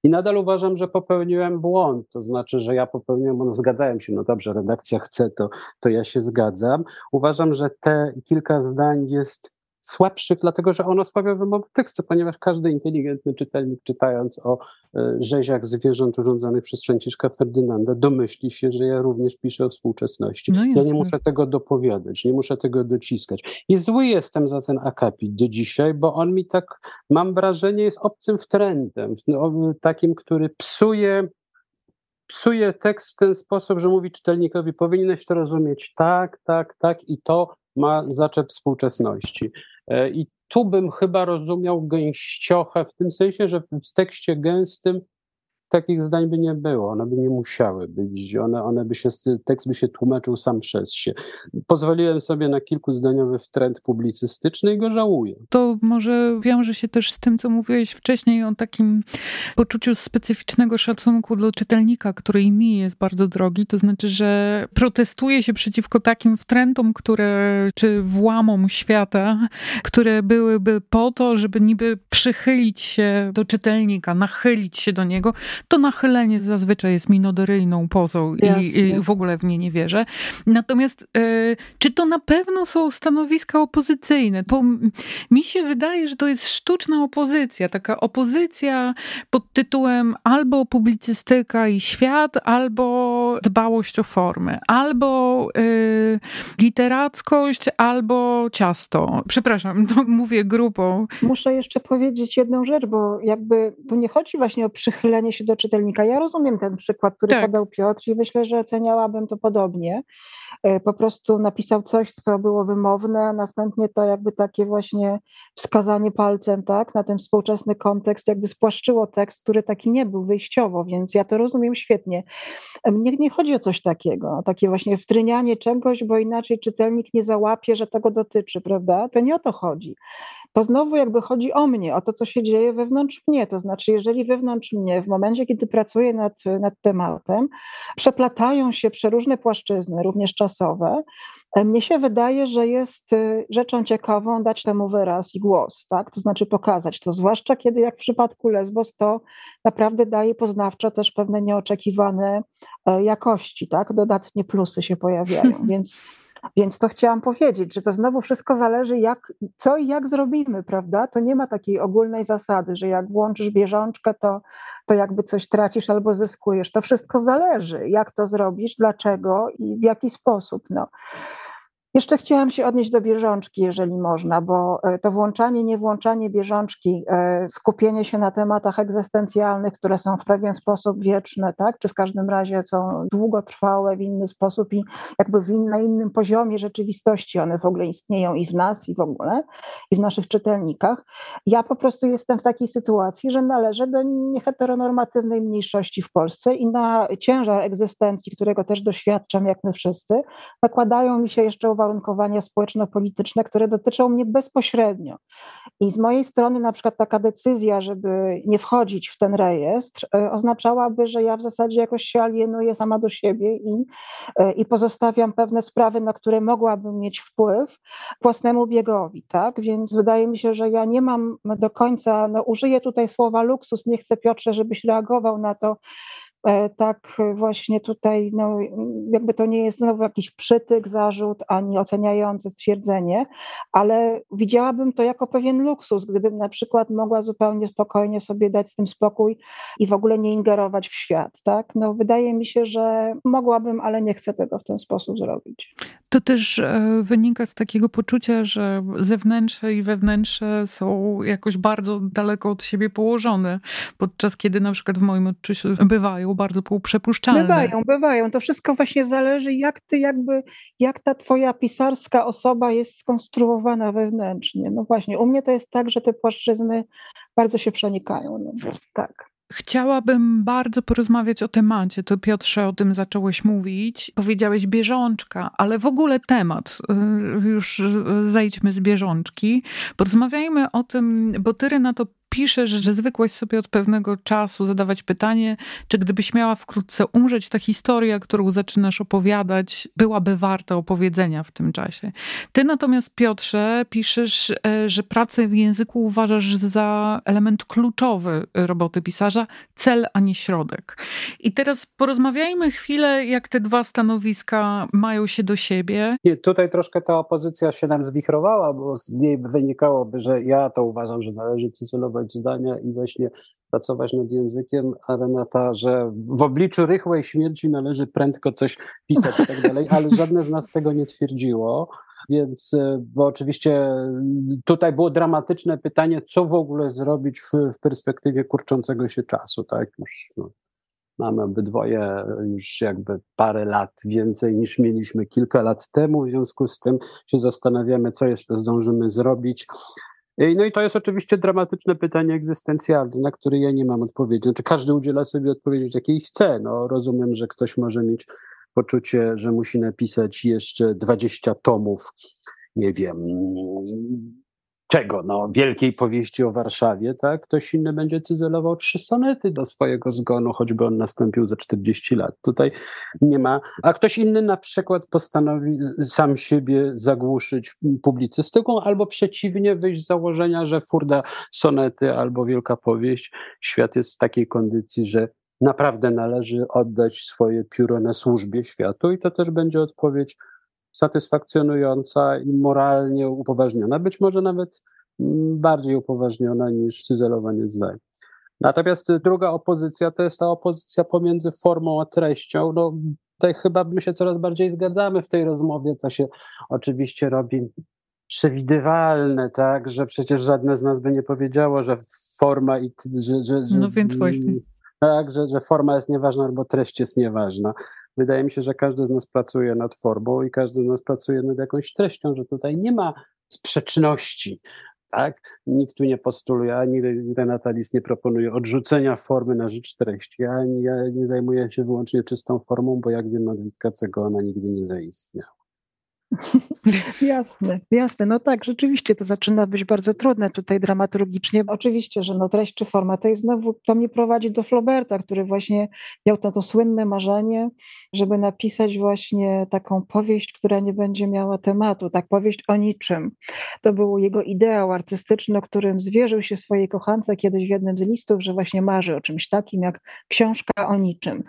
I nadal uważam, że popełniłem błąd, to znaczy, że ja popełniłem, no zgadzałem się, no dobrze, redakcja chce, to, to ja się zgadzam. Uważam, że te kilka zdań jest słabszych, dlatego że ono sprawia wymowę tekstu, ponieważ każdy inteligentny czytelnik czytając o e, rzeziach zwierząt urządzonych przez Franciszka Ferdynanda domyśli się, że ja również piszę o współczesności. No ja nie muszę tego dopowiadać, nie muszę tego dociskać. I zły jestem za ten akapit do dzisiaj, bo on mi tak, mam wrażenie, jest obcym wtrętem, no, takim, który psuje psuje tekst w ten sposób, że mówi czytelnikowi, powinieneś to rozumieć tak, tak, tak i to ma zaczep współczesności. E, I tu bym chyba rozumiał gęściochę w tym sensie, że w tekście gęstym takich zdań by nie było, one by nie musiały być, one, one by się, tekst by się tłumaczył sam przez się. Pozwoliłem sobie na kilkuzdaniowy trend publicystyczny i go żałuję.
To może wiąże się też z tym, co mówiłeś wcześniej o takim poczuciu specyficznego szacunku do czytelnika, który mi jest bardzo drogi, to znaczy, że protestuje się przeciwko takim trendom, które, czy włamom świata, które byłyby po to, żeby niby przychylić się do czytelnika, nachylić się do niego, to nachylenie zazwyczaj jest minoderyjną pozą i, i, w ogóle w nie nie wierzę. Natomiast y, czy to na pewno są stanowiska opozycyjne? Bo mi się wydaje, że to jest sztuczna opozycja, taka opozycja pod tytułem albo publicystyka i świat, albo dbałość o formy, albo y, literackość, albo ciasto. Przepraszam, to mówię grupą.
Muszę jeszcze powiedzieć jedną rzecz, bo jakby tu nie chodzi właśnie o przychylenie się do czytelnika. Ja rozumiem ten przykład, który tak. podał Piotr i myślę, że oceniałabym to podobnie. E, po prostu napisał coś, co było wymowne, a następnie to jakby takie właśnie wskazanie palcem tak, na ten współczesny kontekst, jakby spłaszczyło tekst, który taki nie był wyjściowo, więc ja to rozumiem świetnie. Mnie nie chodzi o coś takiego, o takie właśnie wtrynianie czegoś, bo inaczej czytelnik nie załapie, że tego dotyczy, prawda? To nie o to chodzi to znowu jakby chodzi o mnie, o to, co się dzieje wewnątrz mnie. To znaczy, jeżeli wewnątrz mnie, w momencie, kiedy pracuję nad, nad tematem, przeplatają się przeróżne płaszczyzny, również czasowe, e, mnie się wydaje, że jest y, rzeczą ciekawą dać temu wyraz i głos, tak? to znaczy pokazać to, zwłaszcza kiedy jak w przypadku Lesbos to naprawdę daje poznawczo też pewne nieoczekiwane e, jakości, tak? dodatnie plusy się pojawiają, więc więc to chciałam powiedzieć, że to znowu wszystko zależy, jak, co i jak zrobimy, prawda? To nie ma takiej ogólnej zasady, że jak włączysz bieżączkę, to, to jakby coś tracisz albo zyskujesz. To wszystko zależy, jak to zrobisz, dlaczego i w jaki sposób. No. Jeszcze chciałam się odnieść do bieżączki, jeżeli można, bo e, to włączanie, niewłączanie bieżączki, e, skupienie się na tematach egzystencjalnych, które są w pewien sposób wieczne, tak? czy w każdym razie są długotrwałe w inny sposób i jakby w in, na innym poziomie rzeczywistości one w ogóle istnieją i w nas, i w ogóle, i w naszych czytelnikach. Ja po prostu jestem w takiej sytuacji, że należę do nieheteronormatywnej mniejszości w Polsce i na ciężar egzystencji, którego też doświadczam, jak my wszyscy, nakładają mi się jeszcze uwagi uwarunkowania społeczno-polityczne, które dotyczą mnie bezpośrednio. I z mojej strony na przykład taka decyzja, żeby nie wchodzić w ten rejestr, e, oznaczałaby, że ja w zasadzie jakoś się alienuję sama do siebie i, e, i pozostawiam pewne sprawy, na które mogłabym mieć wpływ własnemu biegowi, tak? Więc wydaje mi się, że ja nie mam do końca, no użyję tutaj słowa luksus, nie chcę Piotrze, żebyś reagował na to, tak właśnie tutaj, no, jakby to nie jest znowu jakiś przytyk, zarzut, ani oceniające stwierdzenie, ale widziałabym to jako pewien luksus, gdybym na przykład mogła zupełnie spokojnie sobie dać z tym spokój i w ogóle nie ingerować w świat, tak? No, wydaje mi się, że mogłabym, ale nie chcę tego w ten sposób zrobić.
To też e, wynika z takiego poczucia, że zewnętrzne i wewnętrzne są jakoś bardzo daleko od siebie położone, podczas kiedy na przykład w moim odczuciu bywają bardzo półprzepuszczalne.
Bywają, bywają. To wszystko właśnie zależy, jak ty jakby, jak ta twoja pisarska osoba jest skonstruowana wewnętrznie. No właśnie, u mnie to jest tak, że te płaszczyzny bardzo się przenikają. No, tak.
Chciałabym bardzo porozmawiać o temacie. To Piotrze o tym zacząłeś mówić. Powiedziałeś bieżączka, ale w ogóle temat. Y, już zejdźmy z bieżączki. Porozmawiajmy o tym, bo ty na to piszesz, że zwykłaś sobie od pewnego czasu zadawać pytanie, czy gdybyś miała wkrótce umrzeć, ta historia, którą zaczynasz opowiadać, byłaby warta opowiedzenia w tym czasie. Ty natomiast, Piotrze, piszesz, e, że pracę w języku uważasz za element kluczowy roboty pisarza, cel, a nie środek. I teraz porozmawiajmy chwilę, jak te dwa stanowiska mają się do siebie.
Tutaj troszkę ta opozycja się nam zwichrowała, bo z niej wynikałoby, że ja to uważam, że należy cyzelować zdania i właśnie pracować nad językiem, a Renata, że w obliczu rychłej śmierci należy prędko coś pisać i tak dalej, ale żadne z nas tego nie twierdziło. Więc, e, bo oczywiście tutaj było dramatyczne pytanie, co w ogóle zrobić w, w perspektywie kurczącego się czasu, tak? Już, no, Mamy obydwoje już jakby parę lat więcej niż mieliśmy kilka lat temu, w związku z tym się zastanawiamy, co jeszcze zdążymy zrobić. No i to jest oczywiście dramatyczne pytanie egzystencjalne, na które ja nie mam odpowiedzi. Znaczy każdy udziela sobie odpowiedzi, jakiej chce. No, rozumiem, że ktoś może mieć poczucie, że musi napisać jeszcze 20 tomów, nie wiem, czego? No, wielkiej powieści o Warszawie, tak? Ktoś inny będzie cyzelował trzy sonety do swojego zgonu, choćby on nastąpił za 40 lat. Tutaj nie ma. A ktoś inny na przykład postanowi sam siebie zagłuszyć publicystyką, albo przeciwnie, wyjść z założenia, że furda sonety albo wielka powieść. Świat jest w takiej kondycji, że naprawdę należy oddać swoje pióro na służbie światu i to też będzie odpowiedź satysfakcjonująca i moralnie upoważniona, być może nawet mm, bardziej upoważniona niż cyzelowanie zdań. Natomiast druga opozycja to jest ta opozycja pomiędzy formą a treścią. No, tutaj chyba my się coraz bardziej zgadzamy w tej rozmowie, co się oczywiście robi przewidywalne, tak, że przecież żadne z nas by nie powiedziało, że forma i że, że, że
no więc właśnie.
Tak, że, że forma jest nieważna albo treść jest nieważna. Wydaje mi się, że każdy z nas pracuje nad formą i każdy z nas pracuje nad jakąś treścią, że tutaj nie ma sprzeczności. Tak? Nikt tu nie postuluje, ani Renata Lis nie proponuje odrzucenia formy na rzecz treści. Ja, nie zajmuję się wyłącznie czystą formą, bo jak wiem nazwiska czego ona nigdy nie zaistniała.
Jasne, jasne. No tak, rzeczywiście to zaczyna być bardzo trudne tutaj dramaturgicznie. Oczywiście, że no treść czy forma to jest znowu, to mnie prowadzi do Flauberta, który właśnie miał to, to słynne marzenie, żeby napisać właśnie taką powieść, która nie będzie miała tematu, tak powieść o niczym. To był jego ideał artystyczny, o którym zwierzył się swojej kochance kiedyś w jednym z listów, że właśnie marzy o czymś takim jak książka o niczym.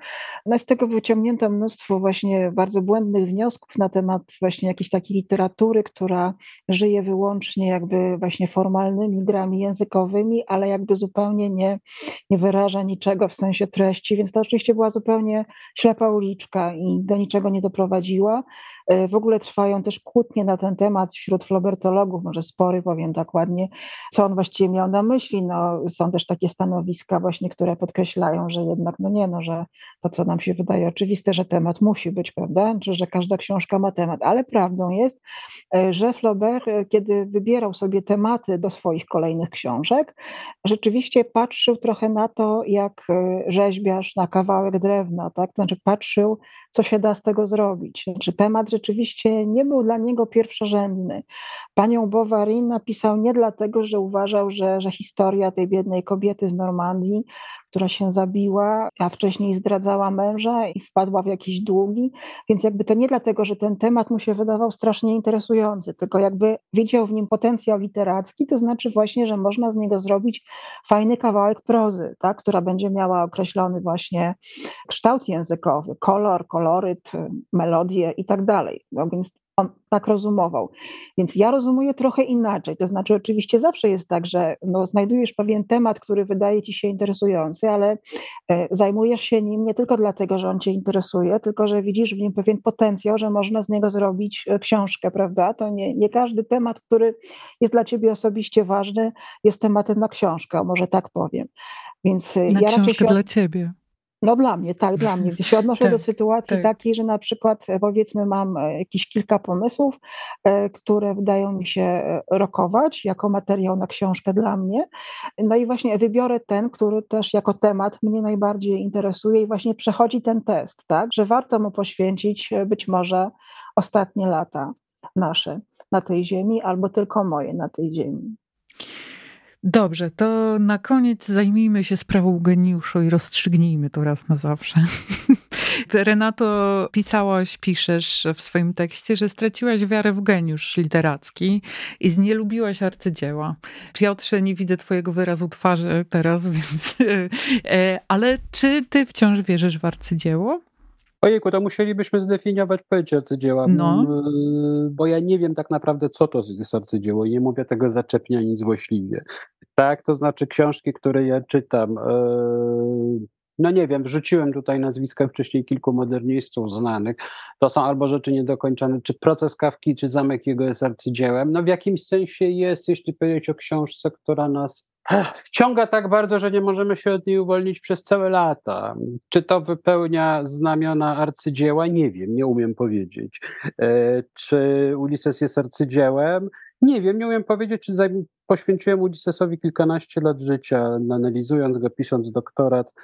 No z tego wyciągnięto mnóstwo właśnie bardzo błędnych wniosków na temat właśnie jakiejś takiej literatury, która żyje wyłącznie jakby właśnie formalnymi grami językowymi, ale jakby zupełnie nie, nie wyraża niczego w sensie treści, więc to oczywiście była zupełnie ślepa uliczka i do niczego nie doprowadziła. E, w ogóle trwają też kłótnie na ten temat wśród flobertologów, może spory, powiem tak ładnie, co on właściwie miał na myśli. No, są też takie stanowiska właśnie, które podkreślają, że jednak, no nie, no, że to, co nam się wydaje oczywiste, że temat musi być, prawda, czy że każda książka ma temat, ale prawdą jest, e, że Flaubert, e, kiedy wybierał sobie tematy do swoich kolejnych książek, rzeczywiście patrzył trochę na to, jak rzeźbiarz na kawałek drewna, tak, znaczy patrzył, co się da z tego zrobić. Znaczy, temat rzeczywiście nie był dla niego pierwszorzędny. Panią Bovary napisał nie dlatego, że uważał, że, że historia tej biednej kobiety z Normandii która się zabiła, a wcześniej zdradzała męża i wpadła w jakieś długi. Więc jakby to nie dlatego, że ten temat mu się wydawał strasznie interesujący, tylko jakby widział w nim potencjał literacki, to znaczy właśnie, że można z niego zrobić fajny kawałek prozy, tak, która będzie miała określony właśnie kształt językowy, kolor, koloryt, melodię i tak dalej. No więc on tak rozumował. Więc ja rozumuję trochę inaczej. To znaczy, oczywiście zawsze jest tak, że no, znajdujesz pewien temat, który wydaje ci się interesujący, ale e, zajmujesz się nim nie tylko dlatego, że on cię interesuje, tylko że widzisz w nim pewien potencjał, że można z niego zrobić e, książkę, prawda? To nie, nie każdy temat, który jest dla ciebie osobiście ważny, jest tematem na książkę, może tak powiem.
Więc e, na ja książkę się... dla ciebie.
No dla mnie, tak, dla mnie. Gdy się odnoszę tak, do sytuacji tak. takiej, że na przykład e, powiedzmy mam e, jakieś kilka pomysłów, e, które wydają mi się rokować jako materiał na książkę dla mnie. No i właśnie wybiorę ten, który też jako temat mnie najbardziej interesuje i właśnie przechodzi ten test, tak, że warto mu poświęcić być może ostatnie lata nasze na tej ziemi albo tylko moje na tej ziemi.
Dobrze, to na koniec zajmijmy się sprawą geniuszu i rozstrzygnijmy to raz na zawsze. Renato, pisałaś, piszesz w swoim tekście, że straciłaś wiarę w geniusz literacki i znielubiłaś arcydzieła. Piotrze, nie widzę twojego wyrazu twarzy teraz, więc... E, ale czy ty wciąż wierzysz w arcydzieło?
Ojejku, to musielibyśmy zdefiniować pojęcie arcydzieła, no. bo ja nie wiem tak naprawdę, co to jest arcydzieło i nie mówię tego zaczepnie ani złośliwie. Tak, to znaczy książki, które ja czytam, e, no nie wiem, wrzuciłem tutaj nazwiska wcześniej kilku modernistów znanych, to są albo rzeczy niedokończone, czy proces Kawki, czy zamek jego jest arcydziełem, no w jakimś sensie jest, jeśli powiedzieć o książce, która nas wciąga tak bardzo, że nie możemy się od niej uwolnić przez całe lata. Czy to wypełnia znamiona arcydzieła? Nie wiem, nie umiem powiedzieć. E, czy Ulises jest arcydziełem? Nie wiem, nie umiem powiedzieć, czy poświęciłem Ulisesowi kilkanaście lat życia, analizując go, pisząc doktorat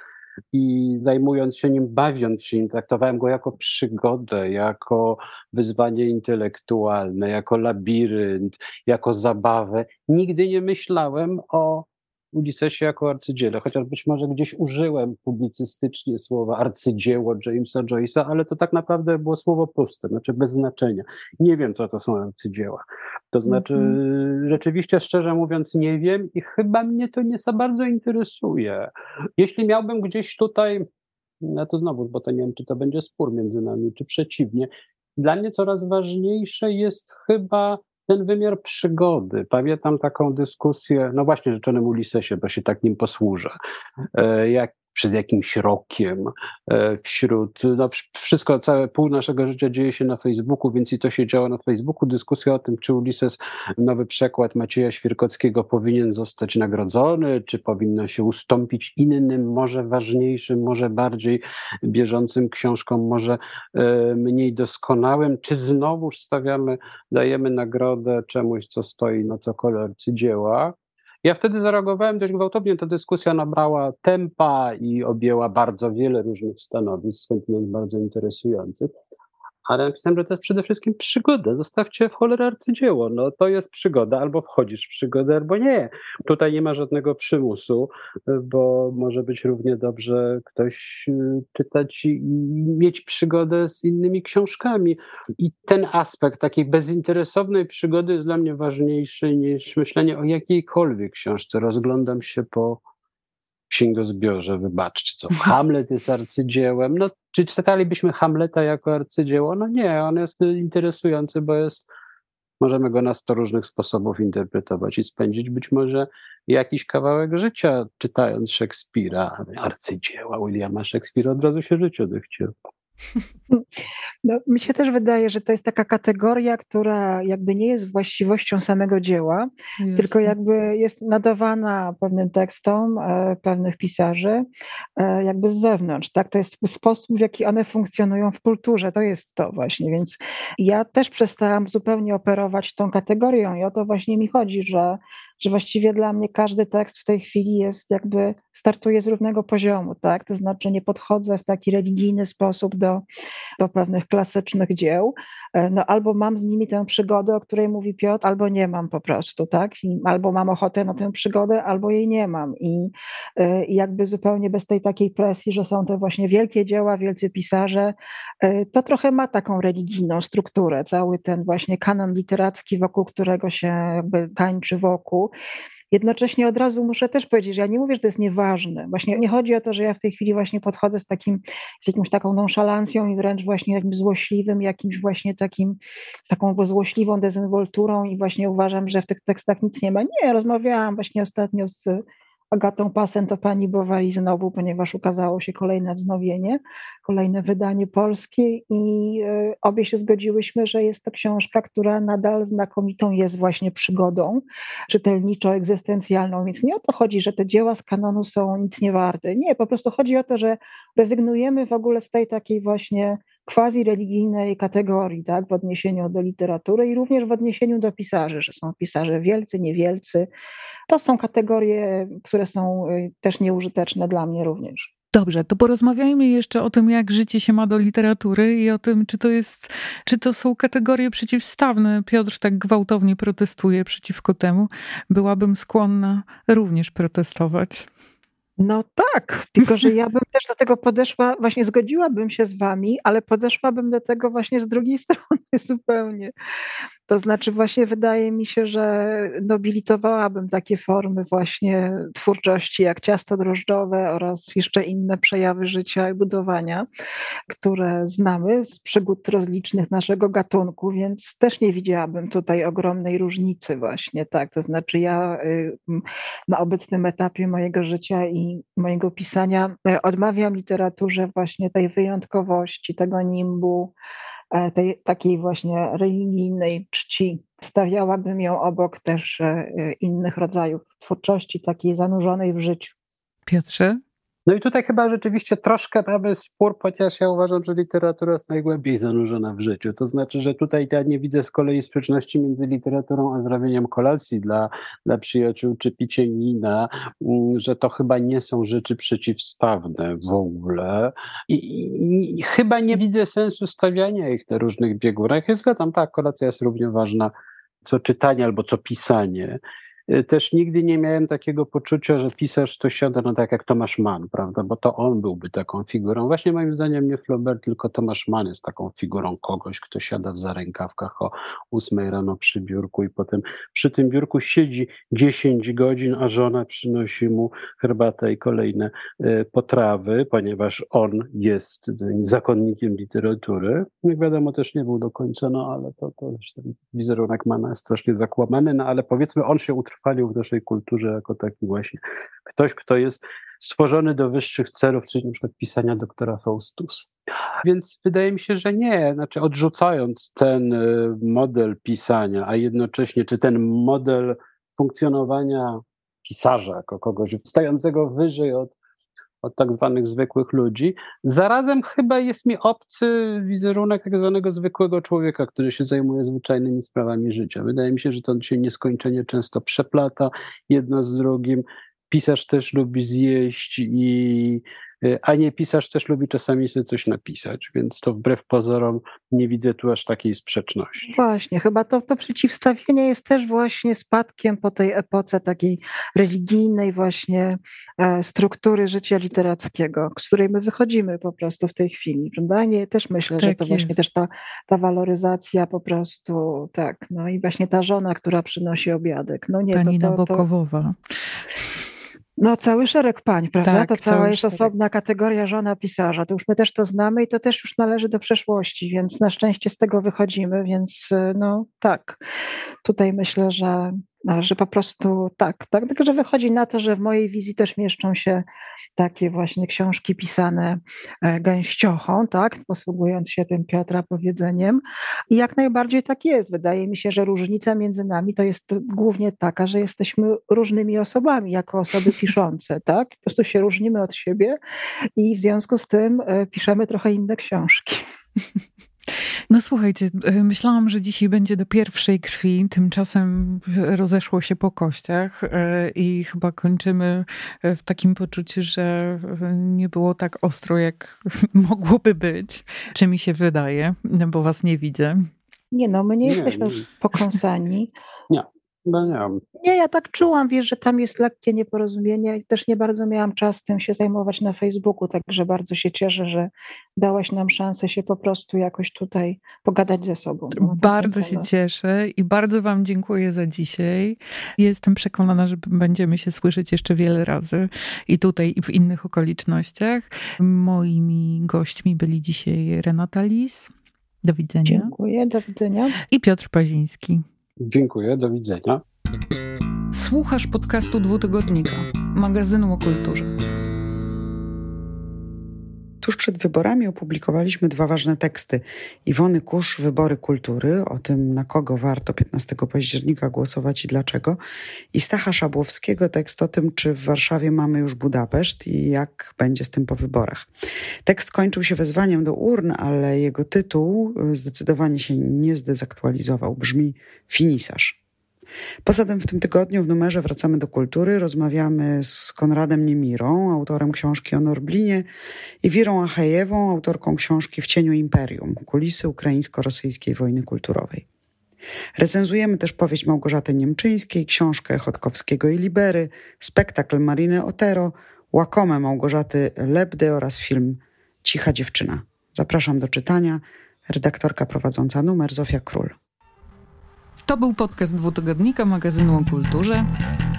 i zajmując się nim, bawiąc się nim, traktowałem go jako przygodę, jako wyzwanie intelektualne, jako labirynt, jako zabawę. Nigdy nie myślałem o Ulisesie jako arcydziele, chociaż być może gdzieś użyłem publicystycznie słowa arcydzieło Jamesa Joyce'a, ale to tak naprawdę było słowo puste, znaczy bez znaczenia. Nie wiem, co to są arcydzieła. To znaczy, mm-hmm. rzeczywiście, szczerze mówiąc, nie wiem i chyba mnie to nie za bardzo interesuje. Jeśli miałbym gdzieś tutaj, no to znowu, bo to nie wiem, czy to będzie spór między nami, czy przeciwnie, dla mnie coraz ważniejsze jest chyba ten wymiar przygody. Pamiętam taką dyskusję, no właśnie życzonym Ulisesie, bo się tak nim posłużę, e, jak przed jakimś rokiem e, wśród, no wszystko, całe pół naszego życia dzieje się na Facebooku, więc i to się działo na Facebooku. Dyskusja o tym, czy Ulises, nowy przekład Macieja Świerkockiego powinien zostać nagrodzony, czy powinno się ustąpić innym, może ważniejszym, może bardziej bieżącym książkom, może e, mniej doskonałym, czy znowuż stawiamy, dajemy nagrodę czemuś, co stoi na cokolwiek arcydzieła. Ja wtedy zareagowałem dość gwałtownie, ta dyskusja nabrała tempa i objęła bardzo wiele różnych stanowisk, skądinąd bardzo interesujących ale napisałem, że to jest przede wszystkim przygoda. Zostawcie w cholerę arcydzieło. No to jest przygoda, albo wchodzisz w przygodę, albo nie. Tutaj nie ma żadnego przymusu, bo może być równie dobrze ktoś y, czytać i mieć przygodę z innymi książkami. I ten aspekt takiej bezinteresownej przygody jest dla mnie ważniejszy niż myślenie o jakiejkolwiek książce. Rozglądam się po księgozbiorze, wybaczcie, co Hamlet jest arcydziełem. No, czy czytalibyśmy Hamleta jako arcydzieło? No nie, on jest interesujący, bo jest, możemy go na sto różnych sposobów interpretować i spędzić być może jakiś kawałek życia czytając Szekspira, arcydzieła Williama Szekspira, od razu się życie odechciało.
No, mi się też wydaje, że to jest taka kategoria, która jakby nie jest właściwością samego dzieła, jest. tylko jakby jest nadawana pewnym tekstom e, pewnych pisarzy e, jakby z zewnątrz. Tak? To jest sposób, w jaki one funkcjonują w kulturze. To jest to właśnie. Więc ja też przestałam zupełnie operować tą kategorią i o to właśnie mi chodzi, że że właściwie dla mnie każdy tekst w tej chwili jest jakby startuje z równego poziomu, tak? To znaczy nie podchodzę w taki religijny sposób do, do pewnych klasycznych dzieł, E, no albo mam z nimi tę przygodę, o której mówi Piotr, albo nie mam po prostu, tak? Albo mam ochotę na tę przygodę, albo jej nie mam. I, e, I jakby zupełnie bez tej takiej presji, że są to właśnie wielkie dzieła, wielcy pisarze, e, to trochę ma taką religijną strukturę, cały ten właśnie kanon literacki, wokół którego się jakby tańczy wokół. Jednocześnie od razu muszę też powiedzieć, że ja nie mówię, że to jest nieważne. Właśnie nie chodzi o to, że ja w tej chwili właśnie podchodzę z takim, z jakimś taką nonszalancją i wręcz właśnie jakimś złośliwym, jakimś właśnie takim, taką złośliwą dezynwolturą i właśnie uważam, że w tych tekstach nic nie ma. Nie, rozmawiałam właśnie ostatnio z Agatą Pasem to pani Bowali znowu, ponieważ ukazało się kolejne wznowienie, kolejne wydanie polskie i e, obie się zgodziłyśmy, że jest to książka, która nadal znakomitą jest właśnie przygodą czytelniczo-egzystencjalną, więc nie o to chodzi, że te dzieła z kanonu są nic nie warte. Nie, po prostu chodzi o to, że rezygnujemy w ogóle z tej takiej właśnie quasi-religijnej kategorii, tak, w odniesieniu do literatury i również w odniesieniu do pisarzy, że są pisarze wielcy, niewielcy, to są kategorie, które są y, też nieużyteczne dla mnie również.
Dobrze, to porozmawiajmy jeszcze o tym, jak życie się ma do literatury i o tym, czy to jest, czy to są kategorie przeciwstawne. Piotr tak gwałtownie protestuje przeciwko temu. Byłabym skłonna również protestować.
No tak, tylko że ja bym też do tego podeszła, właśnie zgodziłabym się z wami, ale podeszłabym do tego właśnie z drugiej strony zupełnie. To znaczy właśnie wydaje mi się, że nobilitowałabym takie formy właśnie twórczości jak ciasto drożdżowe oraz jeszcze inne przejawy życia i budowania, które znamy z przygód rozlicznych naszego gatunku, więc też nie widziałabym tutaj ogromnej różnicy właśnie, tak, to znaczy ja y, na obecnym etapie mojego życia i mojego pisania y, odmawiam literaturze właśnie tej wyjątkowości, tego nimbu, tej takiej właśnie religijnej czci. Stawiałabym ją obok też e, innych rodzajów twórczości, takiej zanurzonej w życiu.
Piotrze?
No i tutaj chyba rzeczywiście troszkę mamy spór, chociaż ja uważam, że literatura jest najgłębiej zanurzona w życiu. To znaczy, że tutaj ja nie widzę z kolei sprzeczności między literaturą a zrobieniem kolacji dla, dla przyjaciół czy piciem wina, mm, że to chyba nie są rzeczy przeciwstawne w ogóle. I, i, i chyba nie widzę sensu stawiania ich na różnych biegunach. Ja zgadzam, tak, kolacja jest równie ważna co czytanie albo co pisanie. Y, też nigdy nie miałem takiego poczucia, że pisarz to siada no tak jak Tomasz Mann, prawda, bo to on byłby taką figurą. Właśnie moim zdaniem nie Flaubert, tylko Tomasz Mann jest taką figurą kogoś, kto siada w zarękawkach o ósmej rano przy biurku i potem przy tym biurku siedzi 10 godzin, a żona przynosi mu herbatę i kolejne y, potrawy, ponieważ on jest zakonnikiem literatury. Jak wiadomo, też nie był do końca, no ale to, to wizerunek Mana jest strasznie zakłamany, no ale powiedzmy, on się utrwalił utrwalił w naszej kulturze jako taki właśnie ktoś, kto jest stworzony do wyższych celów, czyli na przykład pisania doktora Faustus. Więc wydaje mi się, że nie, znaczy odrzucając ten y, model pisania, a jednocześnie czy ten model funkcjonowania pisarza jako kogoś wstającego wyżej od od tak zwanych zwykłych ludzi. Zarazem chyba jest mi obcy wizerunek tak zwanego zwykłego człowieka, który się zajmuje zwyczajnymi sprawami życia. Wydaje mi się, że to się nieskończenie często przeplata jedno z drugim. Pisarz też lubi zjeść i a nie pisarz też lubi czasami sobie coś napisać, więc to wbrew pozorom nie widzę tu aż takiej sprzeczności.
Właśnie, chyba to, to przeciwstawienie jest też właśnie spadkiem po tej epoce takiej religijnej właśnie e, struktury życia literackiego, z której my wychodzimy po prostu w tej chwili, prawda? Nie, też myślę, tak że to jest. właśnie też ta, ta waloryzacja po prostu, tak, no i właśnie ta żona, która przynosi obiadek. No nie,
Pani
to,
to, Nabokowowa.
No, cały szereg pań, prawda? Tak, to cała jest szereg. osobna kategoria żona pisarza. To już my też to znamy i to też już należy do przeszłości, więc na szczęście z tego wychodzimy, więc no tak. Tutaj myślę, że że po prostu tak, tak, tylko że wychodzi na to, że w mojej wizji też mieszczą się takie właśnie książki pisane e, gęściochą, tak, posługując się tym Piotra powiedzeniem i jak najbardziej tak jest. Wydaje mi się, że różnica między nami to jest głównie taka, że jesteśmy różnymi osobami jako osoby piszące, tak, po prostu się różnimy od siebie i w związku z tym e, piszemy trochę inne książki.
No słuchajcie, e, myślałam, że dzisiaj będzie do pierwszej krwi, tymczasem rozeszło się po kościach e, i chyba kończymy e, w takim poczuciu, że nie było tak ostro, jak mogłoby być, czy mi się wydaje, bo was nie widzę.
Nie no, my nie, nie jesteśmy nie. pokąsani.
Nie. No nie.
nie, ja tak czułam, wiesz, że tam jest lekkie nieporozumienie i też nie bardzo miałam czas tym się zajmować na Facebooku, także bardzo się cieszę, że dałaś nam szansę się po prostu jakoś tutaj pogadać ze sobą.
No, bardzo się cieszę i bardzo Wam dziękuję za dzisiaj. Jestem przekonana, że będziemy się słyszeć jeszcze wiele razy i tutaj, i w innych okolicznościach. Moimi gośćmi byli dzisiaj Renata Lis. Do widzenia.
Dziękuję, do widzenia.
I Piotr Paziński.
Dziękuję, do widzenia.
Słuchasz podcastu dwutygodnika, magazynu o kulturze.
Tuż przed wyborami opublikowaliśmy dwa ważne teksty. Iwony Kusz, Wybory Kultury, o tym na kogo warto 15 października głosować i dlaczego. I Stacha Szabłowskiego tekst o tym, czy w Warszawie mamy już Budapeszt i jak będzie z tym po wyborach. Tekst kończył się wezwaniem do urn, ale jego tytuł zdecydowanie się nie zdezaktualizował. Brzmi Finisarz. Poza tym w tym tygodniu w numerze Wracamy do Kultury rozmawiamy z Konradem Niemirą, autorem książki o Norblinie i Wirą Achajewą, autorką książki W cieniu imperium, kulisy ukraińsko-rosyjskiej wojny kulturowej. Recenzujemy też powieść Małgorzaty Niemczyńskiej, książkę Chodkowskiego i Libery, spektakl Mariny Otero, łakome Małgorzaty Lebdy oraz film Cicha dziewczyna. Zapraszam do czytania. Redaktorka prowadząca numer Zofia Król.
To był podcast dwutygodnika magazynu o kulturze.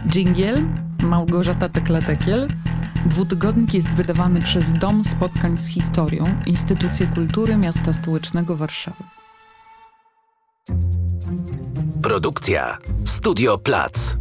Dżingiel, Małgorzata Tekla-Tekiel. Dwutygodnik jest wydawany przez Dom Spotkań z Historią, Instytucję Kultury Miasta Stołecznego Warszawy.
Produkcja Studio Plac.